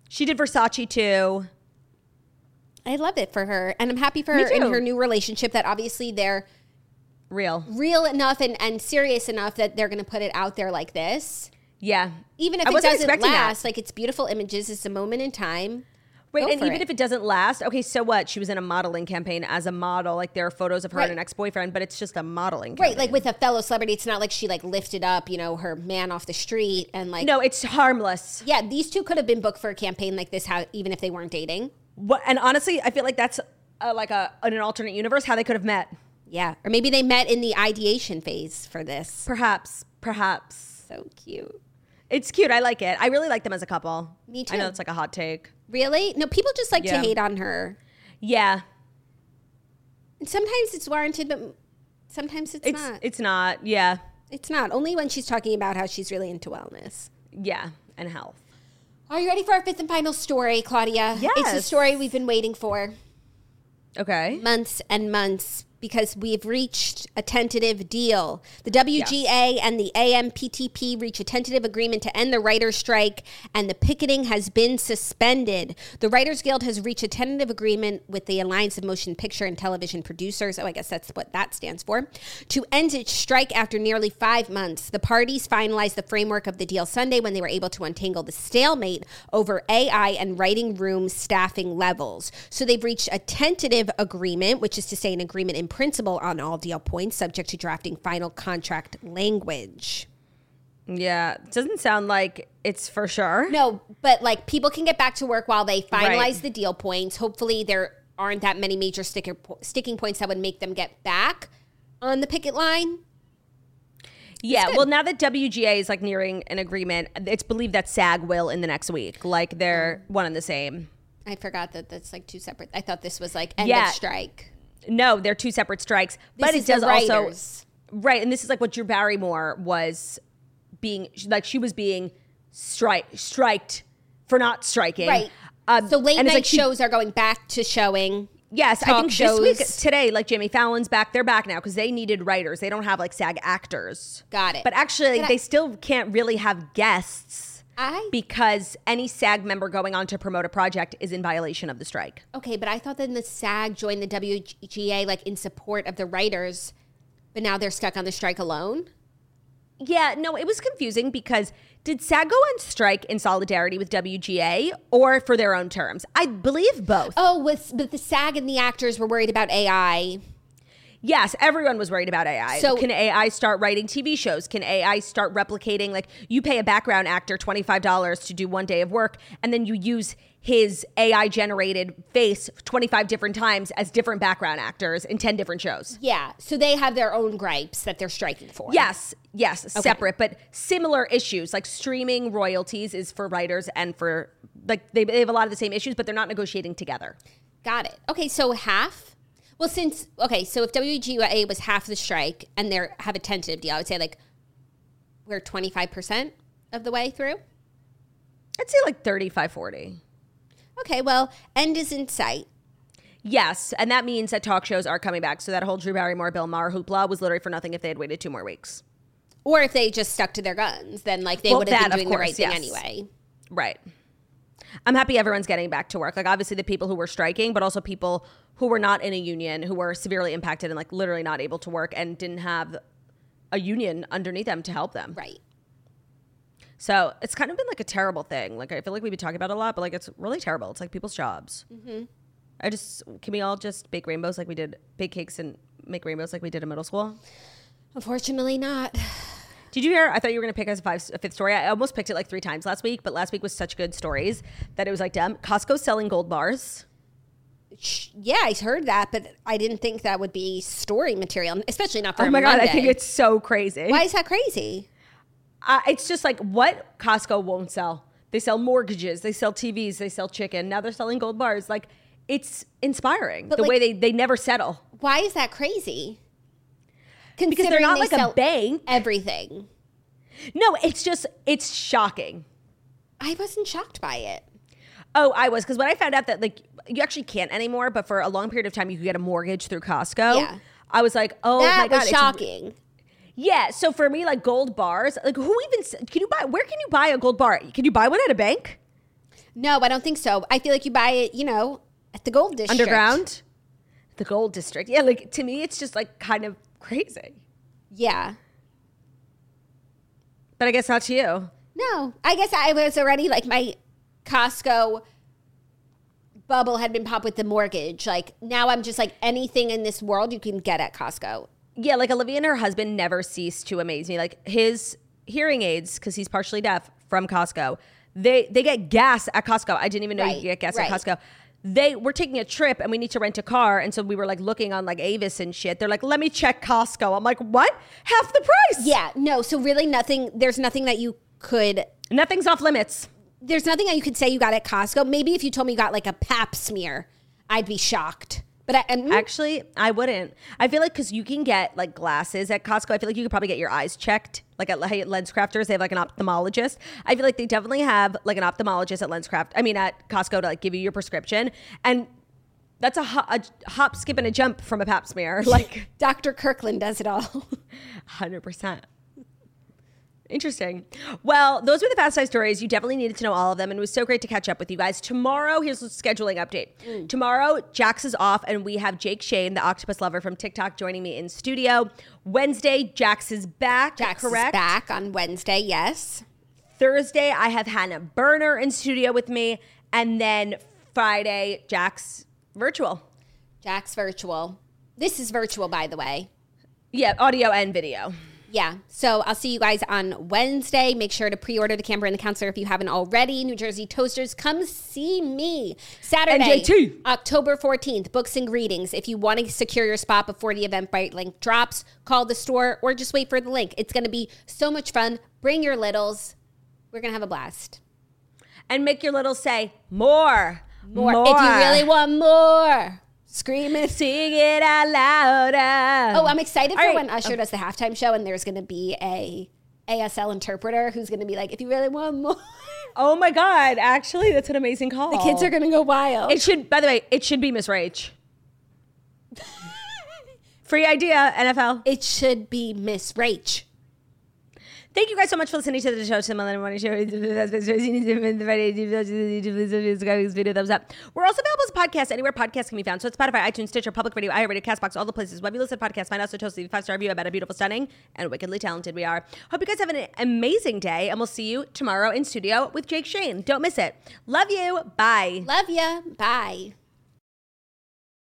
She did Versace too. I love it for her. And I'm happy for her in her new relationship that obviously they're Real. real enough and, and serious enough that they're going to put it out there like this. Yeah. Even if I it doesn't expecting that. last, like it's beautiful images, it's a moment in time. Right, Go and even it. if it doesn't last, okay, so what? She was in a modeling campaign as a model. Like there are photos of her Right. and an ex-boyfriend, but it's just a modeling Right, like with a fellow celebrity, it's not like she like lifted up, you know, her man off the street and like No, it's harmless. Yeah, these two could have been booked for a campaign like this, how even if they weren't dating. What, and honestly, I feel like that's uh, like a an alternate universe how they could have met. Yeah, or maybe they met in the ideation phase for this. Perhaps, perhaps. So cute. It's cute. I like it. I really like them as a couple. Me too. I know it's like a hot take. Really? No, people just like Yeah. to hate on her. Yeah, And sometimes it's warranted, but sometimes it's, it's not. it's not. Yeah, it's not. Only when she's talking about how she's really into wellness. yeah, and health. Are you ready for our fifth and final story, Claudia? Yes. It's a story we've been waiting for Okay. months and months because we've reached a tentative deal. The WGA and the AMPTP reach a tentative agreement to end the writers' strike, and the picketing has been suspended. The Writers Guild has reached a tentative agreement with the Alliance of Motion Picture and Television Producers. Oh, I guess that's what that stands for. To end its strike after nearly five months, the parties finalized the framework of the deal Sunday when they were able to untangle the stalemate over AI and writing room staffing levels. So they've reached a tentative agreement, which is to say, an agreement in principle on all deal points, subject to drafting final contract language. Yeah, doesn't sound like it's for sure. No, but like people can get back to work while they finalize Right. the deal points. Hopefully, there aren't that many major sticker po- sticking points that would make them get back on the picket line. Yeah, well, now that WGA is like nearing an agreement, it's believed that SAG will in the next week. Like they're oh. one and the same. I forgot that that's like two separate. I thought this was like end Yeah. of strike. No, they're two separate strikes. but it does also right, and this is like what Drew Barrymore was being like. She was being strike striked for not striking. Right. Um, so late and night like she- shows are going back to showing. Yes, I think this week shows. today, like Jimmy Fallon's back. They're back now because they needed writers. They don't have like SAG actors. Got it. But actually, But I- they still can't really have guests I because any SAG member going on to promote a project is in violation of the strike. okay, but I thought then the SAG joined the WGA like in support of the writers, but now they're stuck on the strike alone. Yeah, no, it was confusing because did SAG go on strike in solidarity with WGA or for their own terms? I believe both. Oh, with but the SAG and the actors were worried about AI. Yes, everyone was worried about AI. So- can AI start writing TV shows? Can AI start replicating like you pay a background actor $25 to do one day of work and then you use his AI generated face 25 different times as different background actors in 10 different shows. Yeah, so they have their own gripes that they're striking for. Yes, yes, separate but similar issues. Like streaming royalties is for writers and for like they, they have a lot of the same issues but they're not negotiating together. Got it. Okay, so half. Well, since okay, so if WGA was half the strike and they have a tentative deal, I would say like we're twenty five percent of the way through. I'd say like 35 40. Okay, well, end is in sight. Yes, and that means that talk shows are coming back. So that whole Drew Barrymore, Bill Maher hoopla was literally for nothing if they had waited two more weeks. Or if they just stuck to their guns, then like they Well, would have been doing the course, right thing anyway. Right. I'm happy everyone's getting back to work. Like obviously the people who were striking, but also people who were not in a union who were severely impacted and like literally not able to work and didn't have a union underneath them to help them. Right. So it's kind of been like a terrible thing. Like I feel like we've been talking about it a lot, but like it's really terrible. It's like people's jobs. Mm-hmm. I just can we all just bake rainbows like we did, bake cakes and make rainbows like we did in middle school? Unfortunately, not. Did you hear? I thought you were going to pick us a, five, a fifth story. I almost picked it like three times last week, but last week was such good stories that it was like, damn, Costco's selling gold bars. Yeah, I heard that, but I didn't think that would be story material, especially not for Oh my God, I think it's so crazy. Why is that crazy? Uh, it's just like what Costco won't sell. They sell mortgages, they sell TVs, they sell chicken. Now they're selling gold bars. Like it's inspiring But, the like- way they, they never settle. Why is that crazy? Because they're not they like a bank. Everything. No, it's just, it's shocking. I wasn't shocked by it. Oh, I was because when I found out that like you actually can't anymore, but for a long period of time you could get a mortgage through Costco. Yeah. I was like, oh that my god, was it's- shocking. Yeah, so for me, like gold bars, like who even can you buy? Where can you buy a gold bar? Can you buy one at a bank No, I don't think so. I feel like you buy it, you know, at the gold district. underground? The gold district, yeah. Like to me, it's just like kind of crazy, Yeah. but I guess not to you. No, I guess I was already like my Costco bubble had been popped with the mortgage. Like now I'm just like anything in this world you can get at Costco. Yeah, like Olivia and her husband never cease to amaze me. Like his hearing aids, because he's partially deaf from Costco. They they get gas at Costco. I didn't even know you Right, could get gas right. at Costco. They were taking a trip and we need to rent a car, and so we were like looking on like Avis and shit. They're like, "Let me check Costco." I'm like, "What? Half the price?" Yeah, no, so really nothing there's nothing that you could nothing's off limits. There's nothing that you could say you got at Costco. Maybe if you told me you got like a pap smear, I'd be shocked. But I, and Actually, I wouldn't. I feel like because you can get like glasses at Costco. I feel like you could probably get your eyes checked. Like at LensCrafters, they have like an ophthalmologist. I feel like they definitely have like an ophthalmologist at Lens Craft. I mean, at Costco to like give you your prescription, and that's a, ho- a hop, skip, and a jump from a Pap smear. Like Dr. Kirkland does it all. hundred percent. Interesting. Well, those were the Fast Five stories. You definitely needed to know all of them, and it was so great to catch up with you guys. Tomorrow, here's a scheduling update. Mm. Tomorrow, Jax is off, and we have Jake Shane, the octopus lover from TikTok, joining me in studio. Wednesday, Jax is back. Jax correct. is back on Wednesday, yes. Thursday, I have Hannah Berner in studio with me, and then Friday, Jax virtual. Jax virtual. This is virtual, by the way. Yeah, audio and video. Yeah. So I'll see you guys on Wednesday. Make sure to pre-order the Camper and the Counselor if you haven't already. New Jersey Toasters, come see me. Saturday, NJT. October 14th, books and greetings. If you want to secure your spot before the Eventbrite link drops, call the store or just wait for the link. It's going to be so much fun. Bring your littles. We're going to have a blast. And make your little say more. More. If you really want more, scream it. Sing it out louder. Oh, I'm excited for All right. when Usher does the halftime show and there's going to be a ASL interpreter who's going to be like, if you really want more, Oh my God! Actually, that's an amazing call. the kids are going to go wild. It should. By the way, it should be Miss Rach. Free idea, NFL. it should be Miss Rach. Thank you guys so much for listening to the show. To Show. Video thumbs up. We're also available as a podcast anywhere podcasts can be found. So it's Spotify, iTunes, Stitcher, Public Radio, iHeartRadio, Castbox, all the places. Wherever you listen to podcasts, find us so toast five star review about how beautiful, stunning, and wickedly talented we are. Hope you guys have an amazing day, and we'll see you tomorrow in studio with Jake Shane. Don't miss it. Love you. Bye. Love ya. Bye.